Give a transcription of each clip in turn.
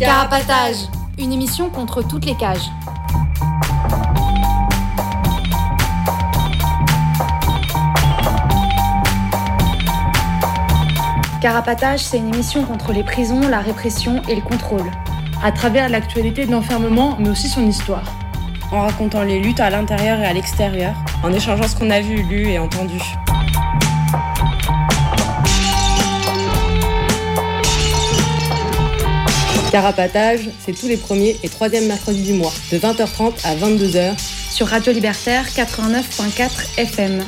Carapatage, une émission contre toutes les cages. Carapatage, c'est une émission contre les prisons, la répression et le contrôle. À travers l'actualité de l'enfermement, mais aussi son histoire. En racontant les luttes à l'intérieur et à l'extérieur. En échangeant ce qu'on a vu, lu et entendu. Carapatage, c'est tous les premiers et troisièmes mercredis du mois, de 20h30 à 22h. Sur Radio Libertaire 89.4 FM.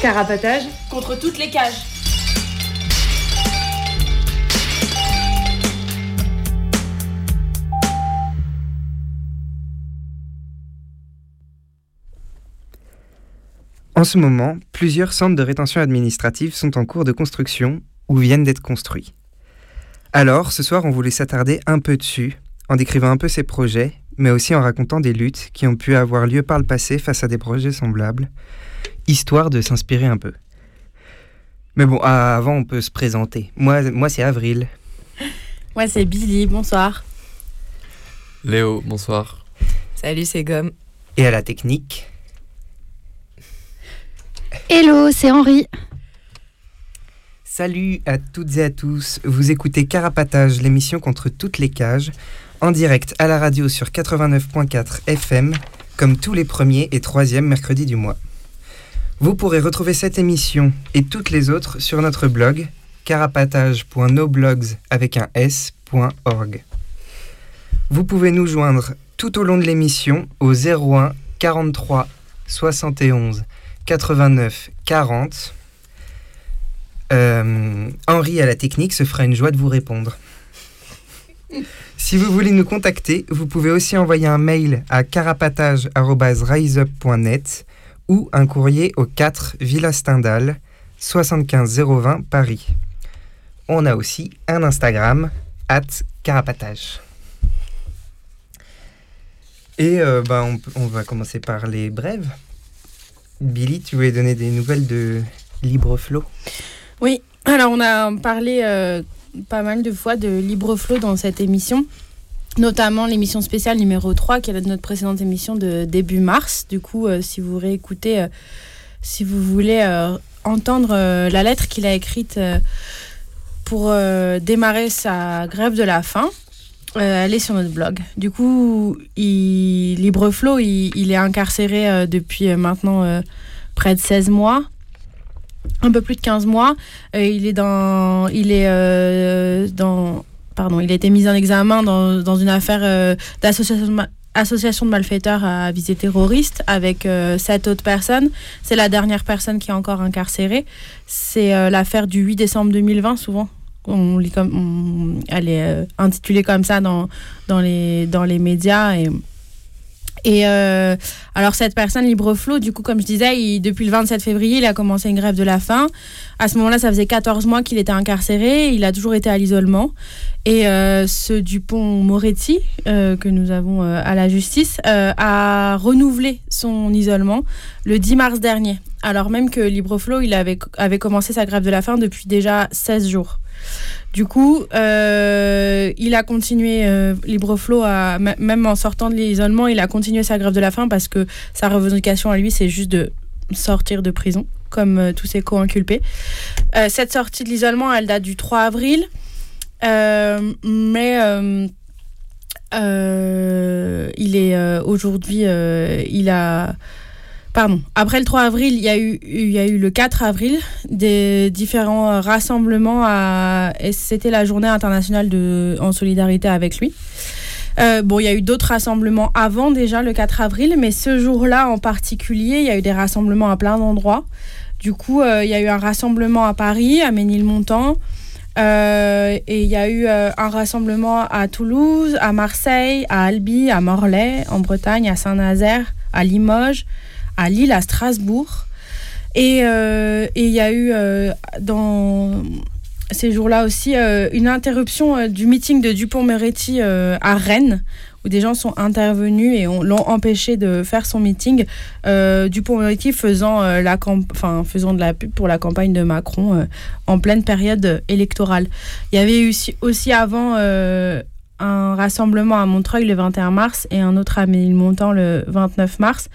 Carapatage contre toutes les cages. En ce moment, plusieurs centres de rétention administrative sont en cours de construction ou viennent d'être construits. Alors, ce soir, on voulait s'attarder un peu dessus, en décrivant un peu ces projets, mais aussi en racontant des luttes qui ont pu avoir lieu par le passé face à des projets semblables, histoire de s'inspirer un peu. Mais bon, ah, avant, on peut se présenter. Moi, moi c'est Avril. Moi, c'est Billy, bonsoir. Léo, bonsoir. Salut, c'est Gomme. Et à la technique. Hello, c'est Henri. Salut à toutes et à tous. Vous écoutez Carapatage, l'émission contre toutes les cages, en direct à la radio sur 89.4 FM, comme tous les premiers et troisièmes mercredis du mois. Vous pourrez retrouver cette émission et toutes les autres sur notre blog carapatage.noblogs avec un s.org. Vous pouvez nous joindre tout au long de l'émission au 01 43 71 89 40. Euh, Henri à la technique se fera une joie de vous répondre. Si vous voulez nous contacter, vous pouvez aussi envoyer un mail à carapatage.riseup.net ou un courrier au 4 Villa Stendhal, 75 020 Paris. On a aussi un Instagram, at carapatage. Et euh, bah, on, on va commencer par les brèves. Billy, tu voulais donner des nouvelles de Libreflow Oui, alors on a parlé euh, pas mal de fois de Libreflow dans cette émission, notamment l'émission spéciale numéro 3, qui est notre précédente émission de début mars. Du coup, euh, si vous réécoutez, euh, si vous voulez entendre la lettre qu'il a écrite pour démarrer sa grève de la faim, euh, elle est sur notre blog. Du coup, il, Libreflow, il, il est incarcéré euh, depuis euh, maintenant euh, près de 16 mois. Un peu plus de 15 mois. Il est dans. Il est dans. Pardon, il a été mis en examen dans, dans une affaire d'association de, de malfaiteurs à visée terroriste avec sept autres personnes. C'est la dernière personne qui est encore incarcérée. C'est l'affaire du 8 décembre 2020, souvent. On lit comme, elle est euh, intitulée comme ça dans, dans, les, dans les médias. Et, et euh, alors, cette personne, Libreflow, du coup, comme je disais, depuis le 27 février, il a commencé une grève de la faim. À ce moment-là, ça faisait 14 mois qu'il était incarcéré. Il a toujours été à l'isolement. Et euh, ce Dupont-Moretti, euh, que nous avons à la justice, a renouvelé son isolement le 10 mars dernier. Alors même que Libreflow, il avait, avait commencé sa grève de la faim depuis déjà 16 jours. Du coup, euh, il a continué, euh, Libreflow, même en sortant de l'isolement, il a continué sa grève de la faim parce que sa revendication à lui, c'est juste de sortir de prison, comme euh, tous ses co-inculpés. Euh, cette sortie de l'isolement, elle date du 3 avril. Mais il est aujourd'hui, il a. Pardon. Après le 3 avril, il y a eu, le 4 avril des différents rassemblements et C'était la journée internationale de, en solidarité avec lui. Euh, bon, il y a eu d'autres rassemblements avant déjà le 4 avril, mais ce jour-là en particulier, il y a eu des rassemblements à plein d'endroits. Du coup, euh, il y a eu un rassemblement à Paris, à Ménilmontant, euh, et il y a eu euh, un rassemblement à Toulouse, à Marseille, à Albi, à Morlaix, en Bretagne, à Saint-Nazaire, à Limoges, à Lille, à Strasbourg. Et euh, il y a eu euh, dans ces jours-là aussi euh, une interruption du meeting de Dupont-Moretti à Rennes, où des gens sont intervenus et l'ont empêché de faire son meeting. Dupont-Moretti faisant, la faisant de la pub pour la campagne de Macron en pleine période électorale. Il y avait eu aussi avant un rassemblement à Montreuil le 21 mars et un autre à Ménilmontant le 29 mars.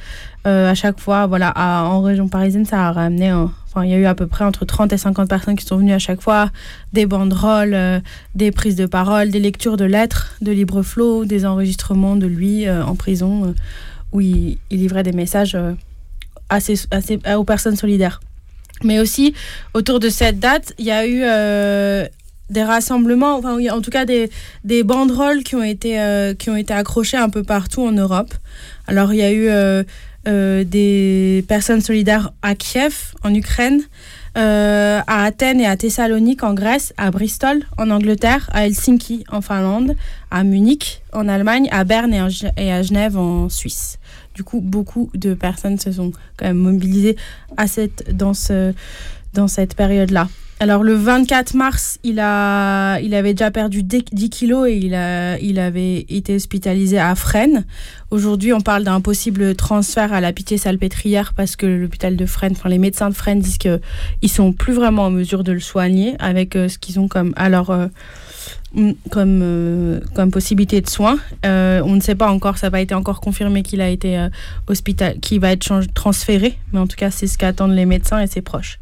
Euh, à chaque fois, voilà, en région parisienne, ça a ramené. enfin, il y a eu à peu près entre 30 et 50 personnes qui sont venues à chaque fois, des banderoles, euh, des prises de parole, des lectures de lettres de Libre Flow, des enregistrements de lui euh, en prison où il, livrait des messages assez, assez, aux personnes solidaires. Mais aussi, autour de cette date, il y a eu des rassemblements, enfin en tout cas des, banderoles qui ont, été, euh, qui ont été accrochées un peu partout en Europe. Alors il y a eu euh, euh, des personnes solidaires à Kiev, en Ukraine, à Athènes et à Thessalonique en Grèce, à Bristol en Angleterre, à Helsinki en Finlande, à Munich en Allemagne, à Berne et, à Genève en Suisse. Du coup, beaucoup de personnes se sont quand même mobilisées dans cette période-là. Alors le 24 mars, il, a, il avait déjà perdu 10 kilos et il, a, il avait été hospitalisé à Fresnes. Aujourd'hui, on parle d'un possible transfert à la Pitié-Salpêtrière parce que l'hôpital de Fresnes, enfin les médecins de Fresnes disent qu'ils sont plus vraiment en mesure de le soigner avec euh, ce qu'ils ont comme... Alors, euh, comme, euh, comme possibilité de soins. Euh, on ne sait pas encore, ça n'a pas été encore confirmé qu'il a été euh, hospital, qu'il va être transféré, mais en tout cas c'est ce qu'attendent les médecins et ses proches.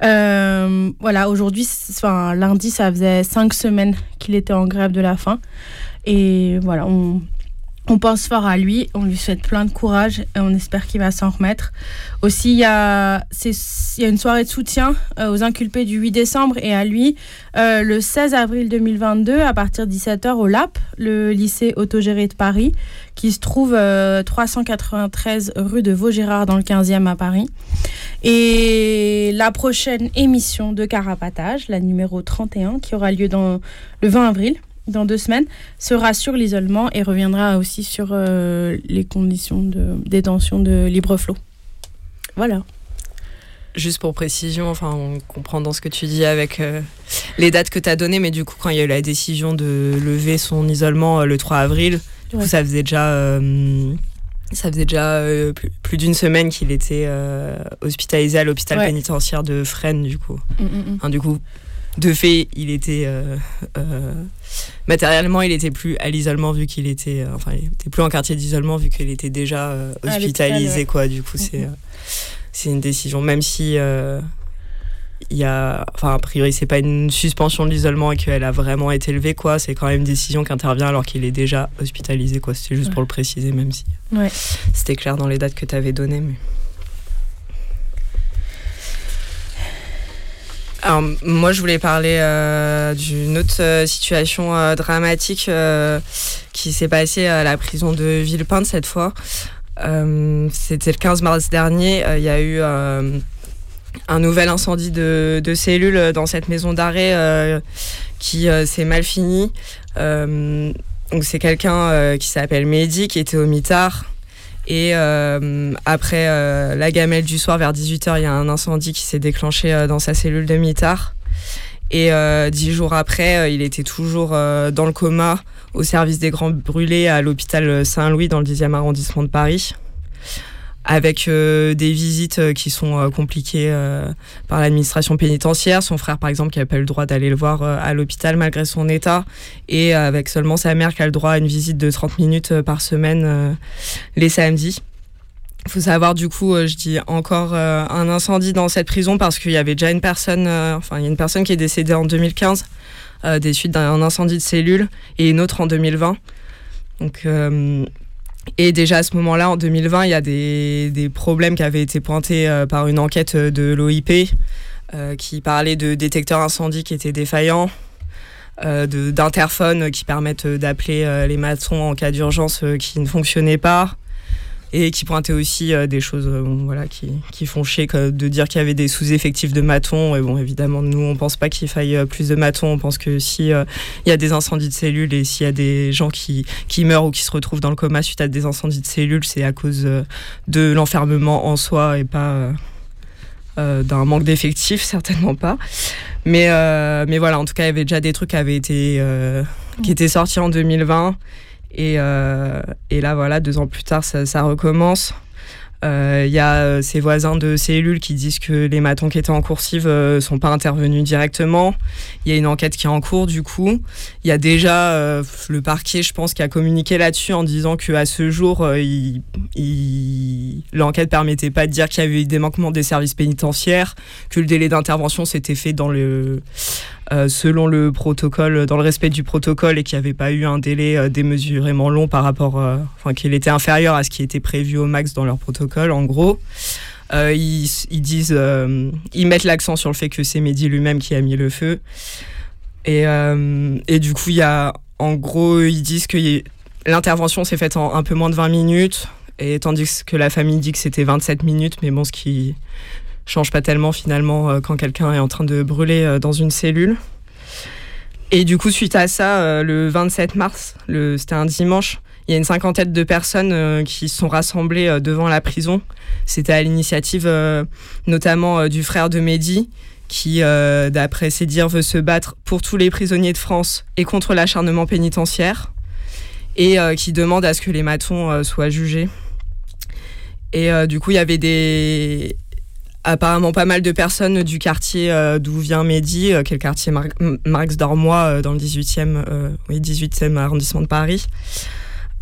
voilà, aujourd'hui, enfin lundi, ça faisait cinq semaines qu'il était en grève de la faim, et voilà, on, on pense fort à lui, on lui souhaite plein de courage et on espère qu'il va s'en remettre. Aussi, il y, a, une soirée de soutien euh, aux inculpés du 8 décembre et à lui euh, le 16 avril 2022 à partir de 17h au LAP, le lycée autogéré de Paris, qui se trouve 393 euh, rue de Vaugirard dans le 15e à Paris. Et la prochaine émission de Carapatage, la numéro 31, qui aura lieu dans, le 20 avril, dans deux semaines, sera sur l'isolement et reviendra aussi sur euh, les conditions de détention de libre flot. Voilà. Juste pour précision, enfin, on comprend dans ce que tu dis avec euh, les dates que tu as données, mais du coup, quand il y a eu la décision de lever son isolement euh, le 3 avril, du coup, ça faisait déjà, ça faisait déjà plus, d'une semaine qu'il était hospitalisé à l'hôpital pénitentiaire de Fresnes, du coup. Mm, mm, mm. du coup, de fait, il était euh, euh, matériellement, il était plus à l'isolement vu qu'il était, euh, enfin, il était plus en quartier d'isolement vu qu'il était déjà hospitalisé, quoi. Du coup, c'est c'est une décision, même si il y a, enfin, a priori, c'est pas une suspension de l'isolement et qu'elle a vraiment été levée, quoi. C'est quand même une décision qui intervient alors qu'il est déjà hospitalisé, quoi. C'était juste pour le préciser, même si c'était clair dans les dates que tu avais données, mais. Alors, moi, je voulais parler euh, d'une autre euh, situation euh, dramatique qui s'est passée à la prison de Villepinte cette fois. C'était le 15 mars dernier. Il y a eu un nouvel incendie de, cellules dans cette maison d'arrêt qui s'est mal fini. donc, c'est quelqu'un qui s'appelle Mehdi qui était au mitard et euh, après euh, la gamelle du soir, vers 18h, il y a un incendie qui s'est déclenché euh, dans sa cellule de mitard. Et dix jours après, il était toujours dans le coma au service des grands brûlés à l'hôpital Saint-Louis dans le 10e arrondissement de Paris avec euh, des visites euh, qui sont euh, compliquées par l'administration pénitentiaire. Son frère, par exemple, qui n'a pas eu le droit d'aller le voir à l'hôpital malgré son état, et avec seulement sa mère qui a le droit à une visite de 30 minutes par semaine les samedis. Il faut savoir du coup, je dis encore un incendie dans cette prison parce qu'il y avait déjà une personne, enfin il y a une personne qui est décédée en 2015 des suites d'un incendie de cellule et une autre en 2020. Donc et déjà à ce moment-là, en 2020, il y a des, problèmes qui avaient été pointés euh, par une enquête de l'OIP euh, qui parlait de détecteurs incendies qui étaient défaillants, euh, d'interphones qui permettent d'appeler les maçons en cas d'urgence qui ne fonctionnaient pas, et qui pointait aussi euh, des choses euh, voilà, qui, qui, font chier de dire qu'il y avait des sous-effectifs de matons. Et bon, évidemment, nous, on pense pas qu'il faille euh, plus de matons. On pense que s'il il y a des incendies de cellules et s'il y a des gens qui, qui meurent ou qui se retrouvent dans le coma suite à des incendies de cellules, c'est à cause de l'enfermement en soi et pas d'un manque d'effectifs, certainement pas. Mais, mais voilà, en tout cas, il y avait déjà des trucs qui avaient été qui étaient sortis en 2020 Et, et, là, voilà, deux ans plus tard, ça, recommence. Il euh, y a euh, ses voisins de cellules qui disent que les matons qui étaient en coursive ne euh, sont pas intervenus directement. Il y a une enquête qui est en cours du coup. Il y a déjà le parquet, je pense, qui a communiqué là-dessus en disant qu'à ce jour, il, il... l'enquête permettait pas de dire qu'il y avait eu des manquements des services pénitentiaires, que le délai d'intervention s'était fait dans le euh, selon le protocole, dans le respect du protocole et qu'il n'y avait pas eu un délai euh, démesurément long par rapport, euh, enfin qu'il était inférieur à ce qui était prévu au max dans leur protocole, en gros. Ils, ils, disent, ils mettent l'accent sur le fait que c'est Mehdi lui-même qui a mis le feu. Et, et du coup, il y a, en gros, ils disent que l'intervention s'est faite en un peu moins de 20 minutes, et tandis que la famille dit que c'était 27 minutes, mais bon, ce qui change pas tellement finalement euh, quand quelqu'un est en train de brûler euh, dans une cellule. Et du coup, suite à ça, euh, le 27 mars, c'était un dimanche, il y a une cinquantaine de personnes qui sont rassemblées devant la prison. C'était à l'initiative notamment du frère de Mehdi, qui, d'après ses dires, veut se battre pour tous les prisonniers de France et contre l'acharnement pénitentiaire, et qui demande à ce que les matons soient jugés. Et du coup, il y avait des, apparemment pas mal de personnes du quartier euh, d'où vient Mehdi, euh, qui est le quartier Marx d'Ormois euh, dans le 18e, oui, 18e arrondissement de Paris.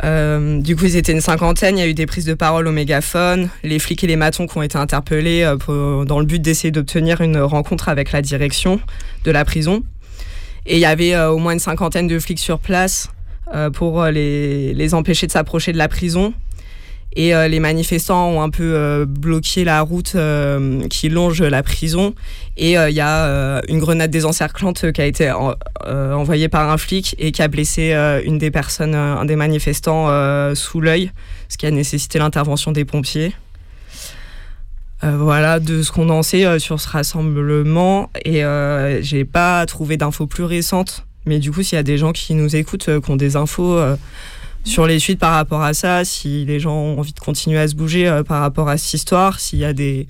du coup, ils étaient une cinquantaine. Il y a eu des prises de parole au mégaphone. Les flics et les matons qui ont été interpellés dans le but d'essayer d'obtenir une rencontre avec la direction de la prison. Et il y avait au moins une cinquantaine de flics sur place pour les empêcher de s'approcher de la prison. Et euh, les manifestants ont un peu euh, bloqué la route euh, qui longe la prison. Et il y a une grenade désencerclante qui a été envoyée par un flic et qui a blessé une des personnes, un des manifestants sous l'œil, ce qui a nécessité l'intervention des pompiers. voilà de ce qu'on en sait sur ce rassemblement. Et j'ai pas trouvé d'infos plus récentes. Mais du coup, s'il y a des gens qui nous écoutent, qui ont des infos sur les suites par rapport à ça, si les gens ont envie de continuer à se bouger euh, par rapport à cette histoire, s'il y a des,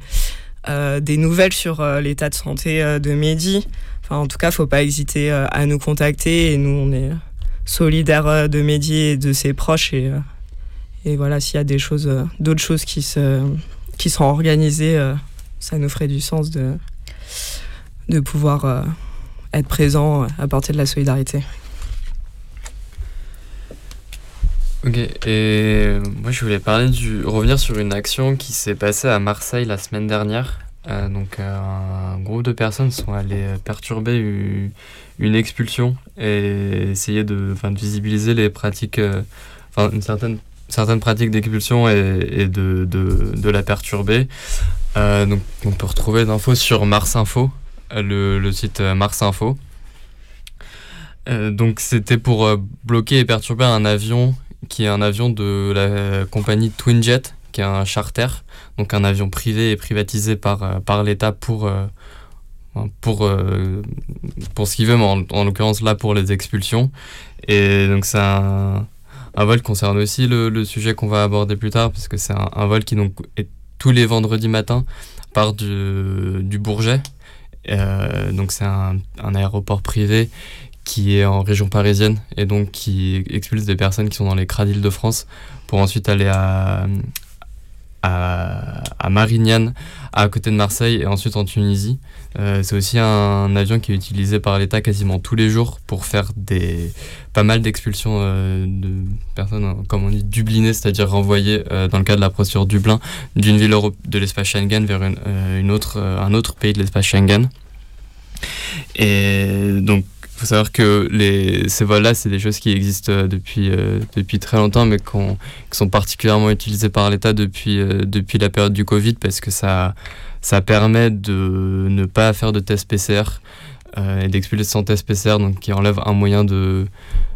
euh, des nouvelles sur euh, l'état de santé de Mehdi. Enfin, en tout cas, faut pas hésiter à nous contacter et nous, on est solidaires de Mehdi et de ses proches et, et voilà, s'il y a des choses, d'autres choses qui se, qui seront organisées, ça nous ferait du sens de, de pouvoir être présent, apporter de la solidarité. Ok, et moi je voulais parler du, revenir sur une action qui s'est passée à Marseille la semaine dernière. Euh, donc euh, un groupe de personnes sont allés perturber une, expulsion et essayer de, de visibiliser les pratiques, euh, enfin une certaine certaines pratiques d'expulsion et, de, de, de, la perturber. donc on peut retrouver d'infos sur Mars Info, le, le site Mars Info. donc c'était pour bloquer et perturber un avion qui est un avion de la compagnie Twinjet, qui est un charter, donc un avion privé et privatisé par, euh, par l'État pour, euh, pour, euh, pour ce qu'il veut, mais en, l'occurrence là pour les expulsions. Et donc c'est un, un, vol qui concerne aussi le, sujet qu'on va aborder plus tard, parce que c'est un, vol qui donc est tous les vendredis matins part du, du Bourget. donc c'est un, aéroport privé qui est en région parisienne et donc qui expulse des personnes qui sont dans les CRAD de France pour ensuite aller à, à, Marignane, à côté de Marseille et ensuite en Tunisie. Euh, c'est aussi un, avion qui est utilisé par l'État quasiment tous les jours pour faire des, pas mal d'expulsions euh, de personnes, comme on dit, dublinées, c'est-à-dire renvoyées euh, dans le cadre de la procédure Dublin d'une ville de l'espace Schengen vers une, une autre, un autre pays de l'espace Schengen. Et donc il faut savoir que ces vols-là, c'est des choses qui existent euh, depuis, euh, depuis très longtemps, mais qui sont particulièrement utilisées par l'État depuis, euh, depuis la période du Covid, parce que ça, ça permet de ne pas faire de test PCR et d'expulser sans test PCR, donc qui enlève un moyen de,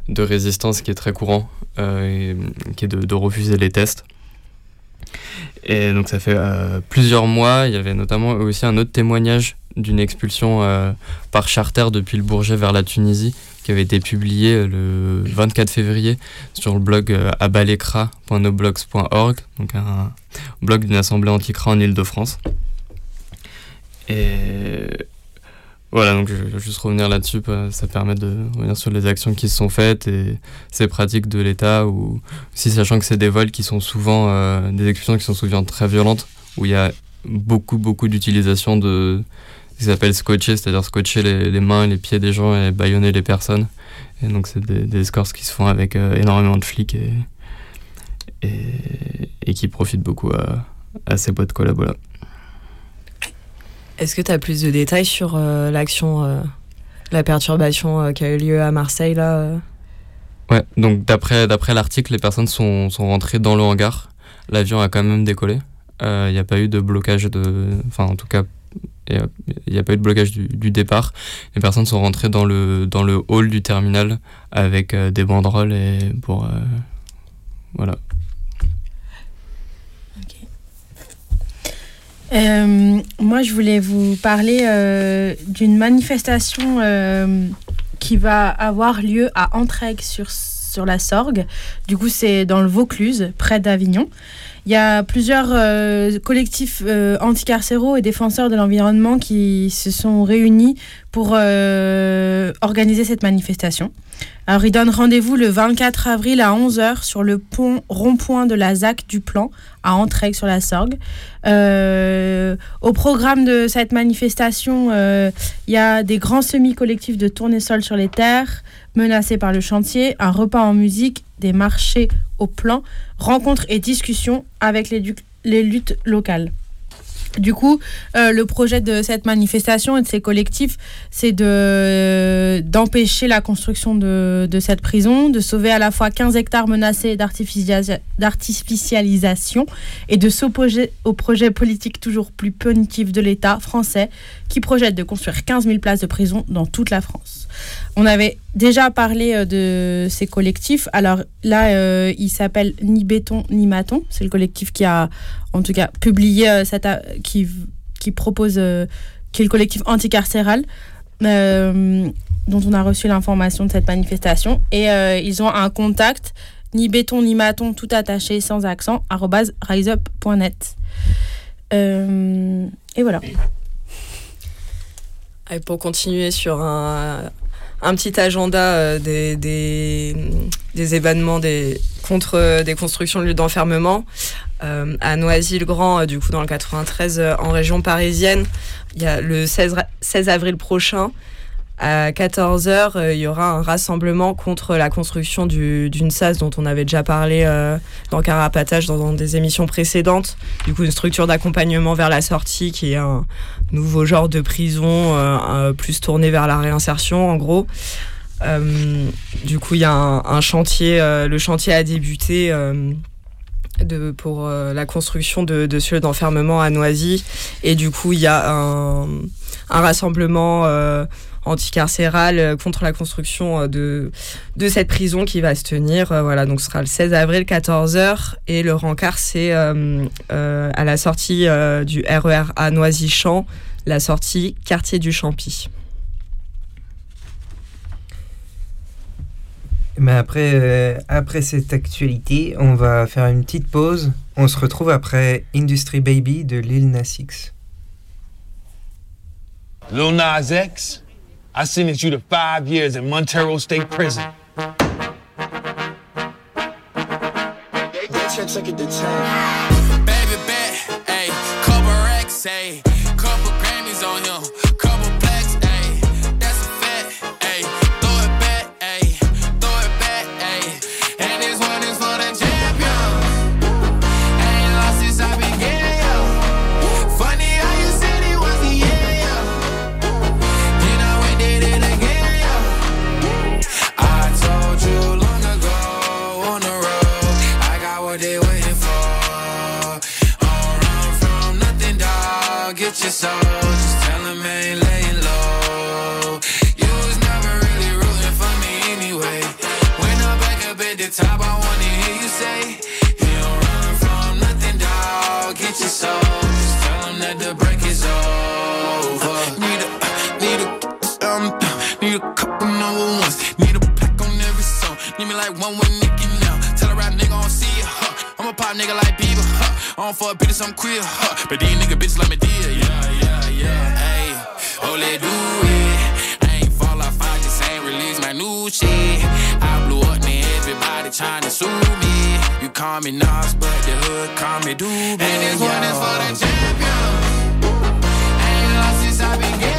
de résistance qui est très courant, et, qui est de, refuser les tests. Et donc ça fait plusieurs mois, il y avait notamment aussi un autre témoignage d'une expulsion euh, par charter depuis le Bourget vers la Tunisie, qui avait été publié euh, le 24 février sur le blog euh, donc un blog d'une assemblée anti-cra en Ile-de-France. Et voilà, donc je vais juste revenir là-dessus, ça permet de revenir sur les actions qui se sont faites et ces pratiques de l'État, ou aussi sachant que c'est des vols qui sont souvent, euh, des expulsions qui sont souvent très violentes, où il y a beaucoup, beaucoup d'utilisation de ce qui s'appelle scotcher, c'est-à-dire scotcher les, mains et les pieds des gens et baïonner les personnes. Et donc c'est des, des escorts qui se font avec euh, énormément de flics et, et, et, qui profitent beaucoup à, à ces boîtes collabos là. Est-ce que tu as plus de détails sur euh, l'action, euh, la perturbation euh, qui a eu lieu à Marseille là Ouais, donc d'après, d'après l'article, les personnes sont, sont rentrées dans le hangar. L'avion a quand même décollé. Il n'y a pas eu de blocage de. Enfin, en tout cas, il n'y a, pas eu de blocage du, départ. Les personnes sont rentrées dans le, dans le hall du terminal avec des banderoles et pour. voilà, Euh, moi, je voulais vous parler euh, d'une manifestation euh, qui va avoir lieu à Entraigues sur, sur la Sorgue. Du coup, c'est dans le Vaucluse, près d'Avignon. Il y a plusieurs euh, collectifs euh, anticarcéraux et défenseurs de l'environnement qui se sont réunis pour euh, organiser cette manifestation. Alors, ils donnent rendez-vous le 24 avril à 11h sur le pont rond-point de la ZAC du Plan à Entraigues sur la Sorgue. au programme de cette manifestation, il y a des grands semis-collectifs de tournesol sur les terres menacés par le chantier, un repas en musique, des marchés au plan, rencontres et discussions avec les, luttes locales. Du coup, euh, le projet de cette manifestation et de ces collectifs, c'est de, d'empêcher la construction de, de, cette prison, de sauver à la fois 15 hectares menacés d'artificialisation et de s'opposer au projet politique toujours plus punitif de l'État français qui projette de construire 15 000 places de prison dans toute la France. On avait déjà parlé euh, de ces collectifs. Alors là, euh, il s'appelle Ni béton ni maton. C'est le collectif qui a, en tout cas, publié euh, cette, qui, propose, qui est le collectif anticarcéral, dont on a reçu l'information de cette manifestation. Et ils ont un contact ni béton ni maton tout attaché sans accent riseup.net. et voilà. Et pour continuer sur un, un petit agenda euh, des, événements contre euh, des constructions de lieux d'enfermement. Euh, à Noisy-le-Grand, du coup dans le 93, en région parisienne, il y a le 16, 16 avril prochain, à 14h, euh, il y aura un rassemblement contre la construction d'une SAS dont on avait déjà parlé euh, dans Carapatage dans, des émissions précédentes. Du coup, une structure d'accompagnement vers la sortie qui est un nouveau genre de prison euh, plus tourné vers la réinsertion en gros. du coup, il y a un, chantier, le chantier a débuté pour la construction de, de ce lieu d'enfermement à Noisy. Et du coup, il y a un rassemblement anticarcérale euh, contre la construction euh, de, de cette prison qui va se tenir. Euh, voilà, donc ce sera le 16 avril, 14h. Et le rencard, c'est à la sortie du RER e à Noisy-Champ, la sortie quartier du Champy. Mais après, après cette actualité, on va faire une petite pause. On se retrouve après Industry Baby de Lil Nas X. Lil Nas X? I sentenced you to five years in Montero State Prison. Baby, bet, ayy, couple racks, ayy, on for a bitch, I don't see ya. Huh. I'm a pop nigga like Bieber. Huh. I don't fuck bitches, I'm queer. Huh. But these nigga bitches like me dear. Yeah, yeah, yeah. Hey. Oh, let do it. I ain't fall off, I just ain't release my new shit. I blew up, now everybody trying to sue me. You call me Nas, but the hood call me Doobie. And this one is for the champion. Ain't lost since I began,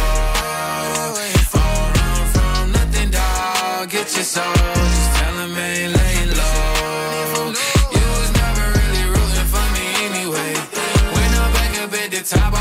Dog. Get your soul, just tell 'em ain't laying low. You was never really rooting for me anyway. When I'm back up at the top,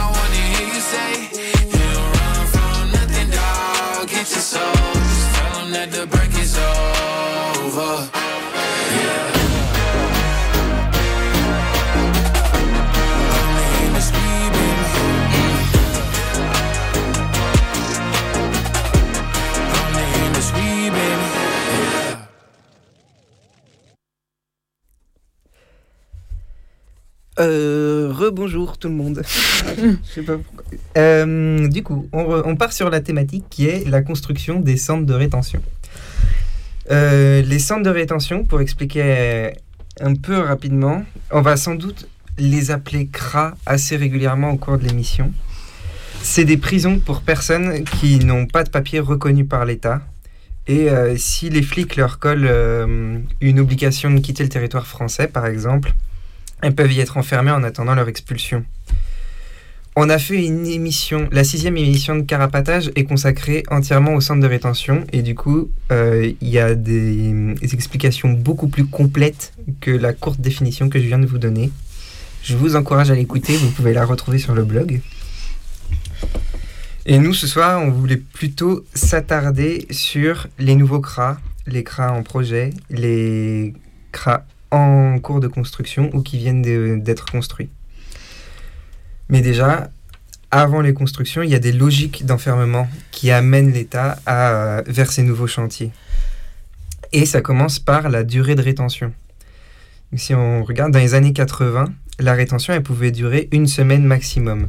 Euh, rebonjour tout le monde. Je sais pas pourquoi. Euh, du coup, on, re- on part sur la thématique qui est la construction des centres de rétention. Euh, les centres de rétention, pour expliquer un peu rapidement, on va sans doute les appeler CRA assez régulièrement au cours de l'émission. C'est des prisons pour personnes qui n'ont pas de papier reconnu par l'État. Et si les flics leur collent une obligation de quitter le territoire français, par exemple, elles peuvent y être enfermées en attendant leur expulsion. On a fait une émission, la sixième émission de Carapatage est consacrée entièrement au centre de rétention et du coup, euh, il y a des, des explications beaucoup plus complètes que la courte définition que je viens de vous donner. Je vous encourage à l'écouter, vous pouvez la retrouver sur le blog. Et nous, ce soir, on voulait plutôt s'attarder sur les nouveaux CRA, les CRA en projet, les CRA en cours de construction ou qui viennent d'être construits. Mais déjà, avant les constructions, il y a des logiques d'enfermement qui amènent l'État vers ces nouveaux chantiers. Et ça commence par la durée de rétention. Si on regarde dans les années 80, la rétention elle pouvait durer une semaine maximum.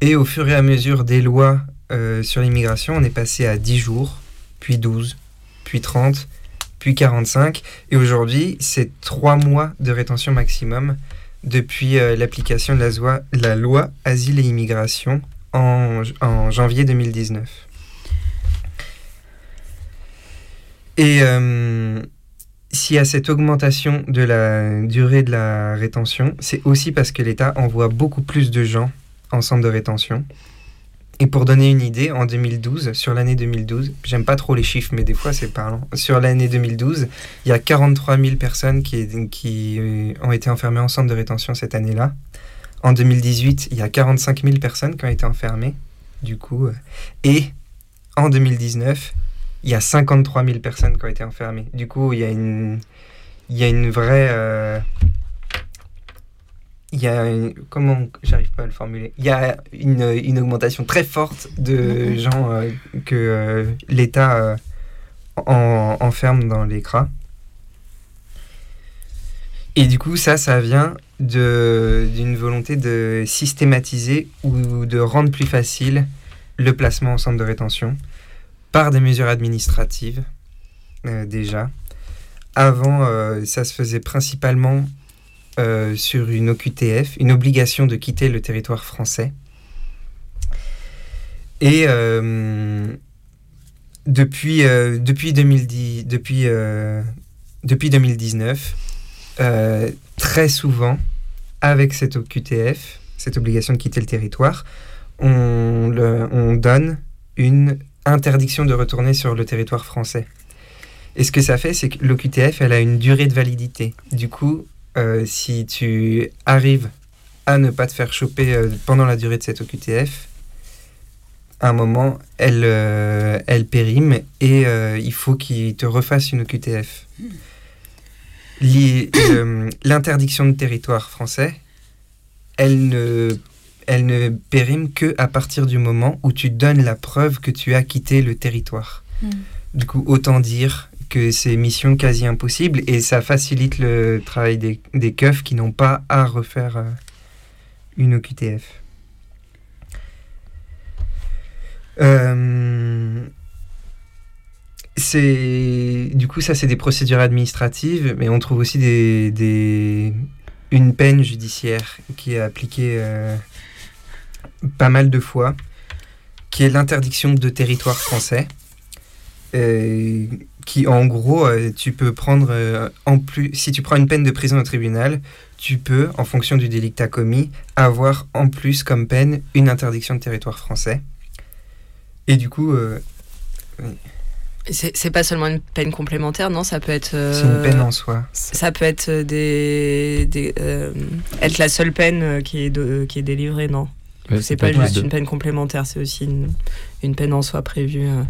Et au fur et à mesure des lois euh, sur l'immigration, on est passé à 10 jours, puis 12, puis 30, puis 45. Et aujourd'hui, c'est 3 mois de rétention maximum depuis euh, l'application de la, zoi- la loi Asile et Immigration en, en janvier 2019. Et euh, s'il y a cette augmentation de la durée de la rétention, c'est aussi parce que l'État envoie beaucoup plus de gens en centre de rétention. Et pour donner une idée, en 2012, sur l'année 2012, j'aime pas trop les chiffres, mais des fois c'est parlant. Sur l'année 2012, il y a 43 000 personnes qui, euh, ont été enfermées en centre de rétention cette année-là. En 2018, il y a 45 000 personnes qui ont été enfermées, du coup. euh, Et en 2019, il y a 53 000 personnes qui ont été enfermées. Du coup, il y a une, il y a une vraie... euh, il y a une- comment j'arrive pas à le formuler. Il y a une, une augmentation très forte de gens euh, que euh, l'État euh, en- enferme dans les CRA et du coup ça ça vient de d'une volonté de systématiser ou de rendre plus facile le placement en centre de rétention par des mesures administratives déjà. Avant, ça se faisait principalement sur une OQTF, une obligation de quitter le territoire français. Et depuis, depuis, 2010, depuis, depuis 2019, très souvent, avec cette OQTF, cette obligation de quitter le territoire, on, on donne une interdiction de retourner sur le territoire français. Et ce que ça fait, c'est que l'OQTF, elle a une durée de validité. Du coup, euh, si tu arrives à ne pas te faire choper euh, pendant la durée de cette OQTF, à un moment, elle, euh, elle périme et il faut qu'il te refasse une OQTF. L'interdiction de territoire français, elle ne, elle ne périme que à partir du moment où tu donnes la preuve que tu as quitté le territoire. Hmm. Du coup, autant dire que c'est mission quasi impossible et ça facilite le travail des, des qui n'ont pas à refaire euh, une OQTF. Euh, du coup ça c'est des procédures administratives, mais on trouve aussi des, une peine judiciaire qui est appliquée euh, pas mal de fois, qui est l'interdiction de territoire français, qui en gros, euh, tu peux prendre, en plus, si tu prends une peine de prison au tribunal, tu peux, en fonction du délit que tu as commis, avoir en plus comme peine une interdiction de territoire français. Et du coup... C'est pas seulement une peine complémentaire, non Ça peut être. c'est une peine en soi. Ça peut être des, des être la seule peine qui est de, qui est délivrée, non? C'est pas juste une peine complémentaire, c'est aussi une, une, peine en soi prévue euh,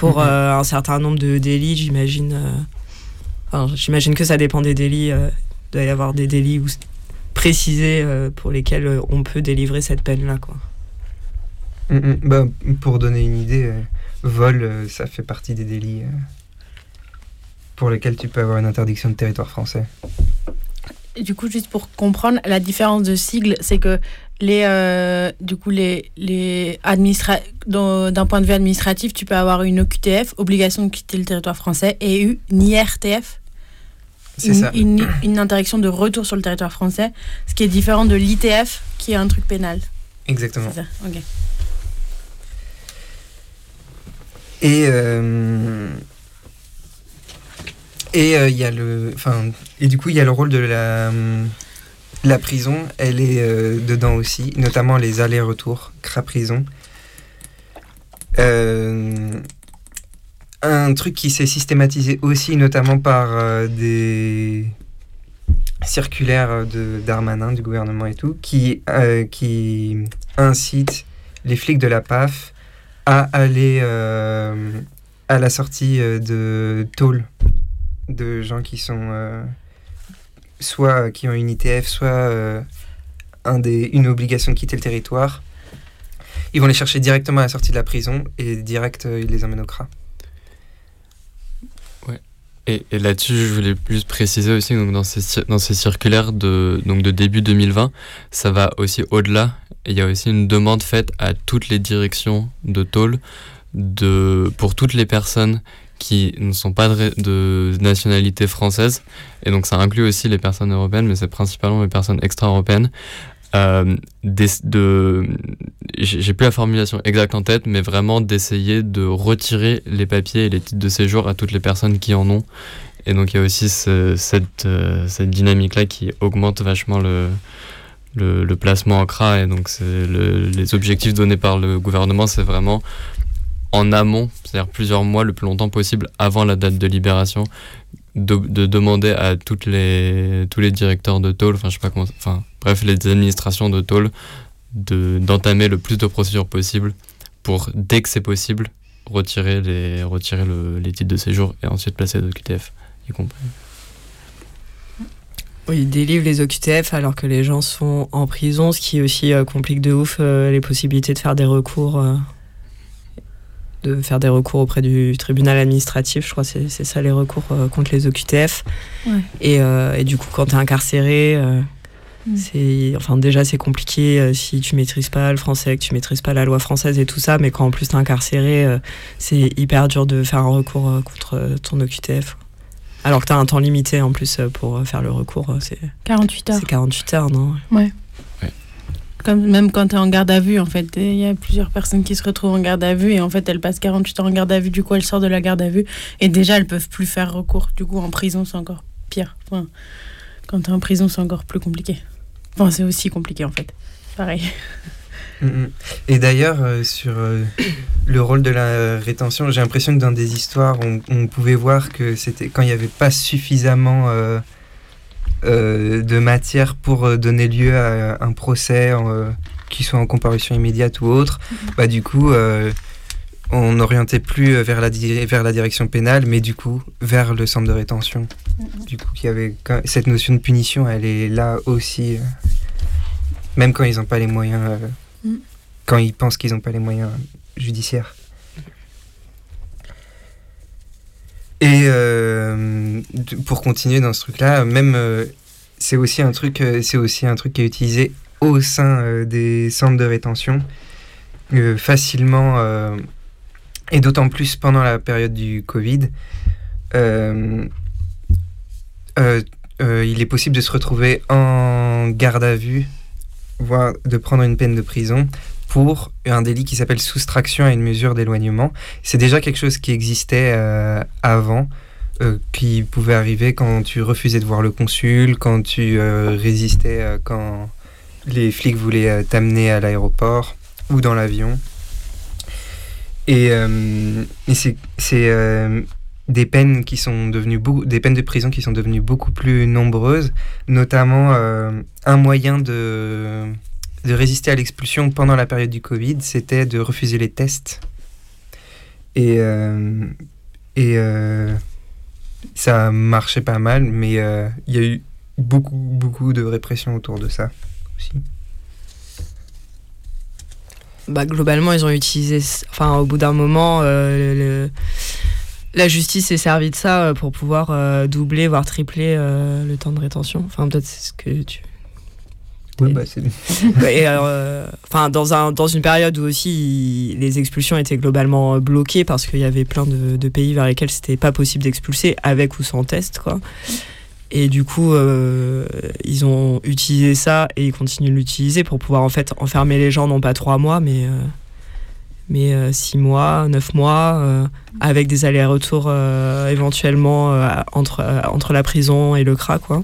pour mhm. euh, un certain nombre de délits, j'imagine. Euh, enfin, j'imagine que ça dépend des délits. il doit y avoir des délits précisés pour lesquels on peut délivrer cette peine-là. Quoi. Mm, mm. bah, pour donner une idée, vol, ça fait partie des délits pour lesquels tu peux avoir une interdiction de territoire français. du coup, juste pour comprendre, la différence de sigle, c'est que les, euh, du coup, les, les d'un point de vue administratif, tu peux avoir une OQTF, obligation de quitter le territoire français, et une IRTF, une, ça. Une, une, interdiction de retour sur le territoire français, ce qui est différent de l'ITF, qui est un truc pénal. Exactement. Ça. Et euh, et il euh, y a le, enfin, et du coup il y a le rôle de la la prison, elle est euh, dedans aussi, notamment les allers-retours, CRA-prison. Euh, un truc qui s'est systématisé aussi, notamment par euh, des circulaires de Darmanin, du gouvernement et tout, qui, qui incite les flics de la PAF à aller à la sortie de tôle de gens qui sont soit qui ont une ITF, soit euh, un des, une obligation de quitter le territoire. Ils vont les chercher directement à la sortie de la prison et direct, euh, ils les emmènent au CRA. Ouais. Et, et là-dessus, je voulais plus préciser aussi, donc dans ces, dans ces circulaires de, donc de début 2020, ça va aussi au-delà. Il y a aussi une demande faite à toutes les directions de tôle de, pour toutes les personnes qui ne sont pas de, nationalité française. Et donc ça inclut aussi les personnes européennes, mais c'est principalement les personnes extra-européennes. Euh, j'ai plus la formulation exacte en tête, mais vraiment d'essayer de retirer les papiers et les titres de séjour à toutes les personnes qui en ont. Et donc il y a aussi cette, euh, cette dynamique-là qui augmente vachement le, placement en CRA. Et donc le, les objectifs donnés par le gouvernement, c'est vraiment en amont, c'est-à-dire plusieurs mois, le plus longtemps possible avant la date de libération, de, demander à toutes les, tous les directeurs de tôle, enfin je sais pas comment, enfin bref, les administrations de tôle, d'entamer le plus de procédures possible pour, dès que c'est possible, retirer les, retirer les titres de séjour et ensuite placer les OQTF, y compris. Ils délivrent les OQTF alors que les gens sont en prison, ce qui aussi euh, complique de ouf euh, les possibilités de faire des recours. Euh, de faire des recours auprès du tribunal administratif. Je crois que c'est ça les recours euh, contre les OQTF. Euh, et, du coup, quand tu es incarcéré, euh, Mm. C'est, enfin, déjà, c'est compliqué euh, si tu maîtrises pas le français, que tu maîtrises pas la loi française et tout ça, mais quand en plus t'es incarcéré, euh, c'est hyper dur de faire un recours euh, contre ton OQTF. Alors que t'as un temps limité en plus pour faire le recours, c'est 48 heures. C'est 48 heures, non? Ouais. Comme, même quand tu es en garde à vue, en fait, il y a plusieurs personnes qui se retrouvent en garde à vue et en fait, elles passent 48 heures en garde à vue, du coup, elles sortent de la garde à vue et déjà, elles peuvent plus faire recours. Du coup, en prison, c'est encore pire. Quand tu es en prison, c'est encore plus compliqué. Enfin, c'est aussi compliqué, en fait. Pareil. Mm, mm. Et d'ailleurs, euh, sur euh, le rôle de la rétention, j'ai l'impression que dans des histoires, on, pouvait voir que c'était quand il n'y avait pas suffisamment euh, de matière pour euh, donner lieu à un procès, euh, qui soit en comparution immédiate ou autre, mhm. bah, du coup, on n'orientait plus vers la, vers la direction pénale, mais du coup, vers le centre de rétention. Mhm. Du coup, y avait cette notion de punition, elle est là aussi, même quand ils n'ont pas les moyens, mhm. quand ils pensent qu'ils n'ont pas les moyens judiciaires. Et euh, pour continuer dans ce truc-là, même euh, c'est aussi un truc, euh, c'est aussi un truc qui est utilisé au sein des centres de rétention facilement et d'autant plus pendant la période du Covid. il est possible de se retrouver en garde à vue, voire de prendre une peine de prison pour un délit qui s'appelle soustraction à une mesure d'éloignement. C'est déjà quelque chose qui existait euh, avant, euh, qui pouvait arriver quand tu refusais de voir le consul, quand tu euh, résistais quand les flics voulaient t'amener à l'aéroport ou dans l'avion. Et, c'est des peines qui sont devenues beaucoup, des peines de prison qui sont devenues beaucoup plus nombreuses, notamment un moyen de de résister à l'expulsion pendant la période du Covid, c'était de refuser les tests. Et, euh, et euh, ça marchait pas mal, mais euh, il y a eu beaucoup, beaucoup de répression autour de ça aussi. Bah, globalement, ils ont utilisé, enfin, au bout d'un moment, la justice s'est servie de ça pour pouvoir doubler, voire tripler le temps de rétention. Enfin, peut-être c'est ce que tu bah, c'est et euh, enfin, dans, un, dans une période où aussi les expulsions étaient globalement bloquées parce qu'il y avait plein de, pays vers lesquels c'était pas possible d'expulser avec ou sans test, quoi. Et du coup, euh, ils ont utilisé ça et ils continuent de l'utiliser pour pouvoir en fait enfermer les gens, non pas trois mois, mais, euh, mais six mois, neuf mois, avec des allers-retours éventuellement entre, entre la prison et le CRA, quoi.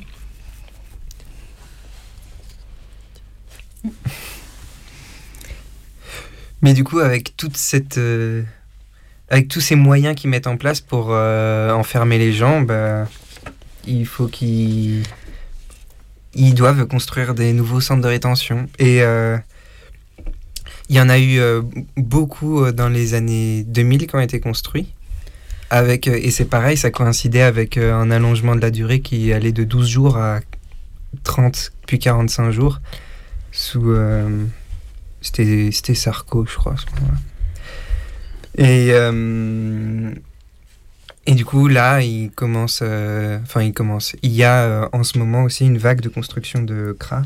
Mais du coup, avec toute cette, euh, avec tous ces moyens qu'ils mettent en place pour euh, enfermer les gens, bah, il faut qu'ils ils doivent construire des nouveaux centres de rétention. Et euh, il y en a eu beaucoup dans les années 2000 qui ont été construits. Avec, et c'est pareil, ça coïncidait avec un allongement de la durée qui allait de 12 jours à 30 puis 45 jours sous c'était Sarko, je crois, ce moment-là. Et, euh, et du coup, là, il commence. Euh, enfin, il commence. Il y a euh, en ce moment aussi une vague de construction de CRA.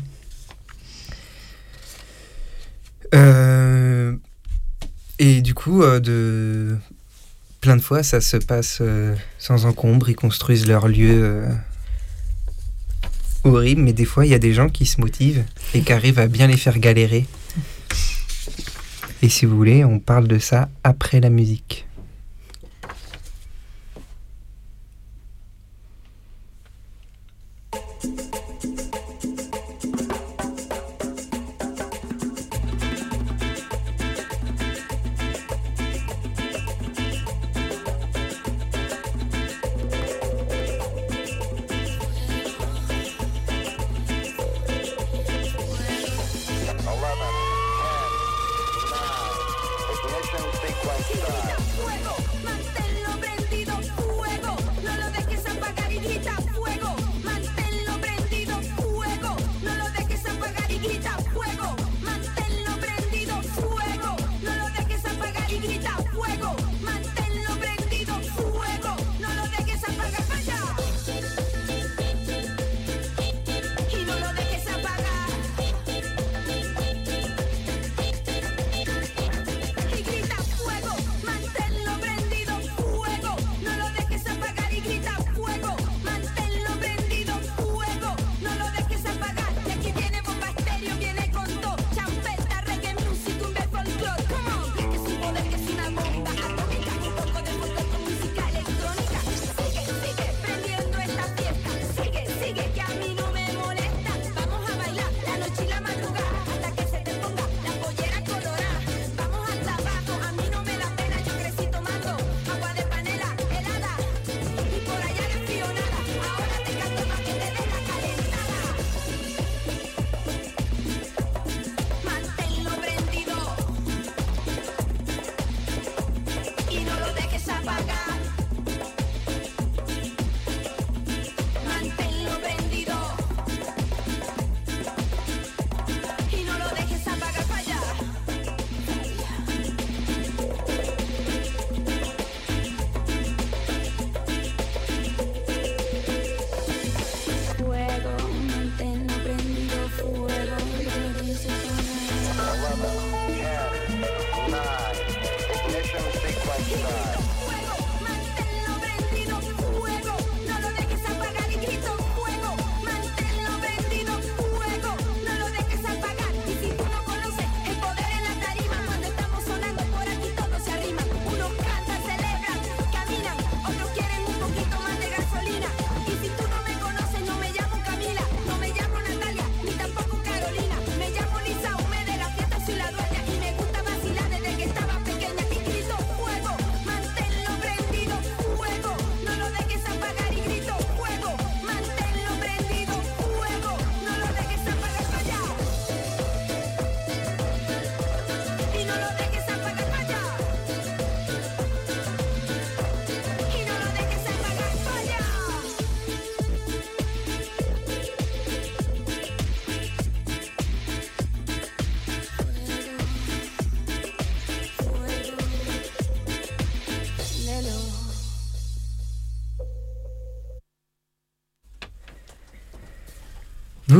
et du coup, de plein de fois, ça se passe sans encombre. Ils construisent leur lieu horrible, mais des fois, il y a des gens qui se motivent et qui arrivent à bien les faire galérer. Et si vous voulez, on parle de ça après la musique.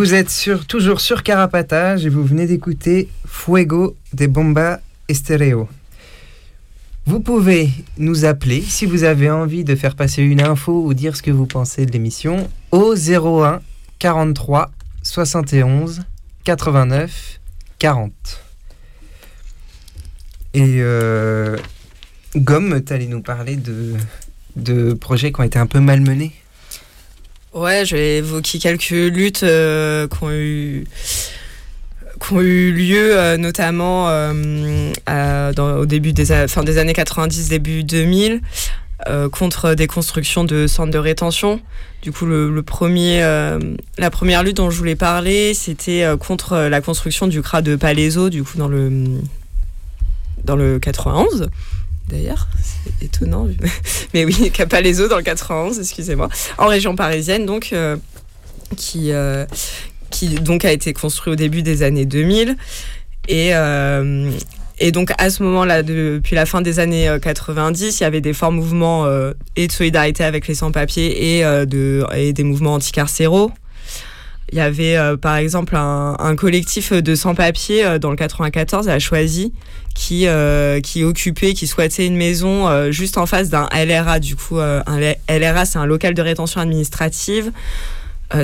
Vous êtes toujours sur Carapatage et vous venez d'écouter Fuego de Bomba Estereo. Vous pouvez nous appeler si vous avez envie de faire passer une info ou dire ce que vous pensez de l'émission au 01 43 71 89 40. Et euh, Gomme, tu allais nous parler de, de projets qui ont été un peu malmenés. Ouais, je vais évoquer quelques luttes euh, qui ont eu eu lieu euh, notamment euh, au début des, fin des années 90, début 2000, euh, contre des constructions de centres de rétention. Du coup, le, premier, la première lutte dont je voulais parler, c'était contre la construction du CRA de Palaiso, du coup dans le dans le 91. D'ailleurs, c'est étonnant. Mais oui, Capalaiso dans le 91, excusez-moi, en région parisienne, donc euh, qui euh, qui donc a été construit au début des années 2000 et euh, et donc à ce moment-là, depuis la fin des années euh, 90, il y avait des forts mouvements et de solidarité avec les sans-papiers et, de, et des mouvements anticarcéraux. Il y avait euh, par exemple un, collectif de sans-papiers euh, dans le 94 à Choisy qui, euh, qui occupait, qui souhaitait une maison juste en face d'un LRA. Du coup, un LRA, c'est un local de rétention administrative.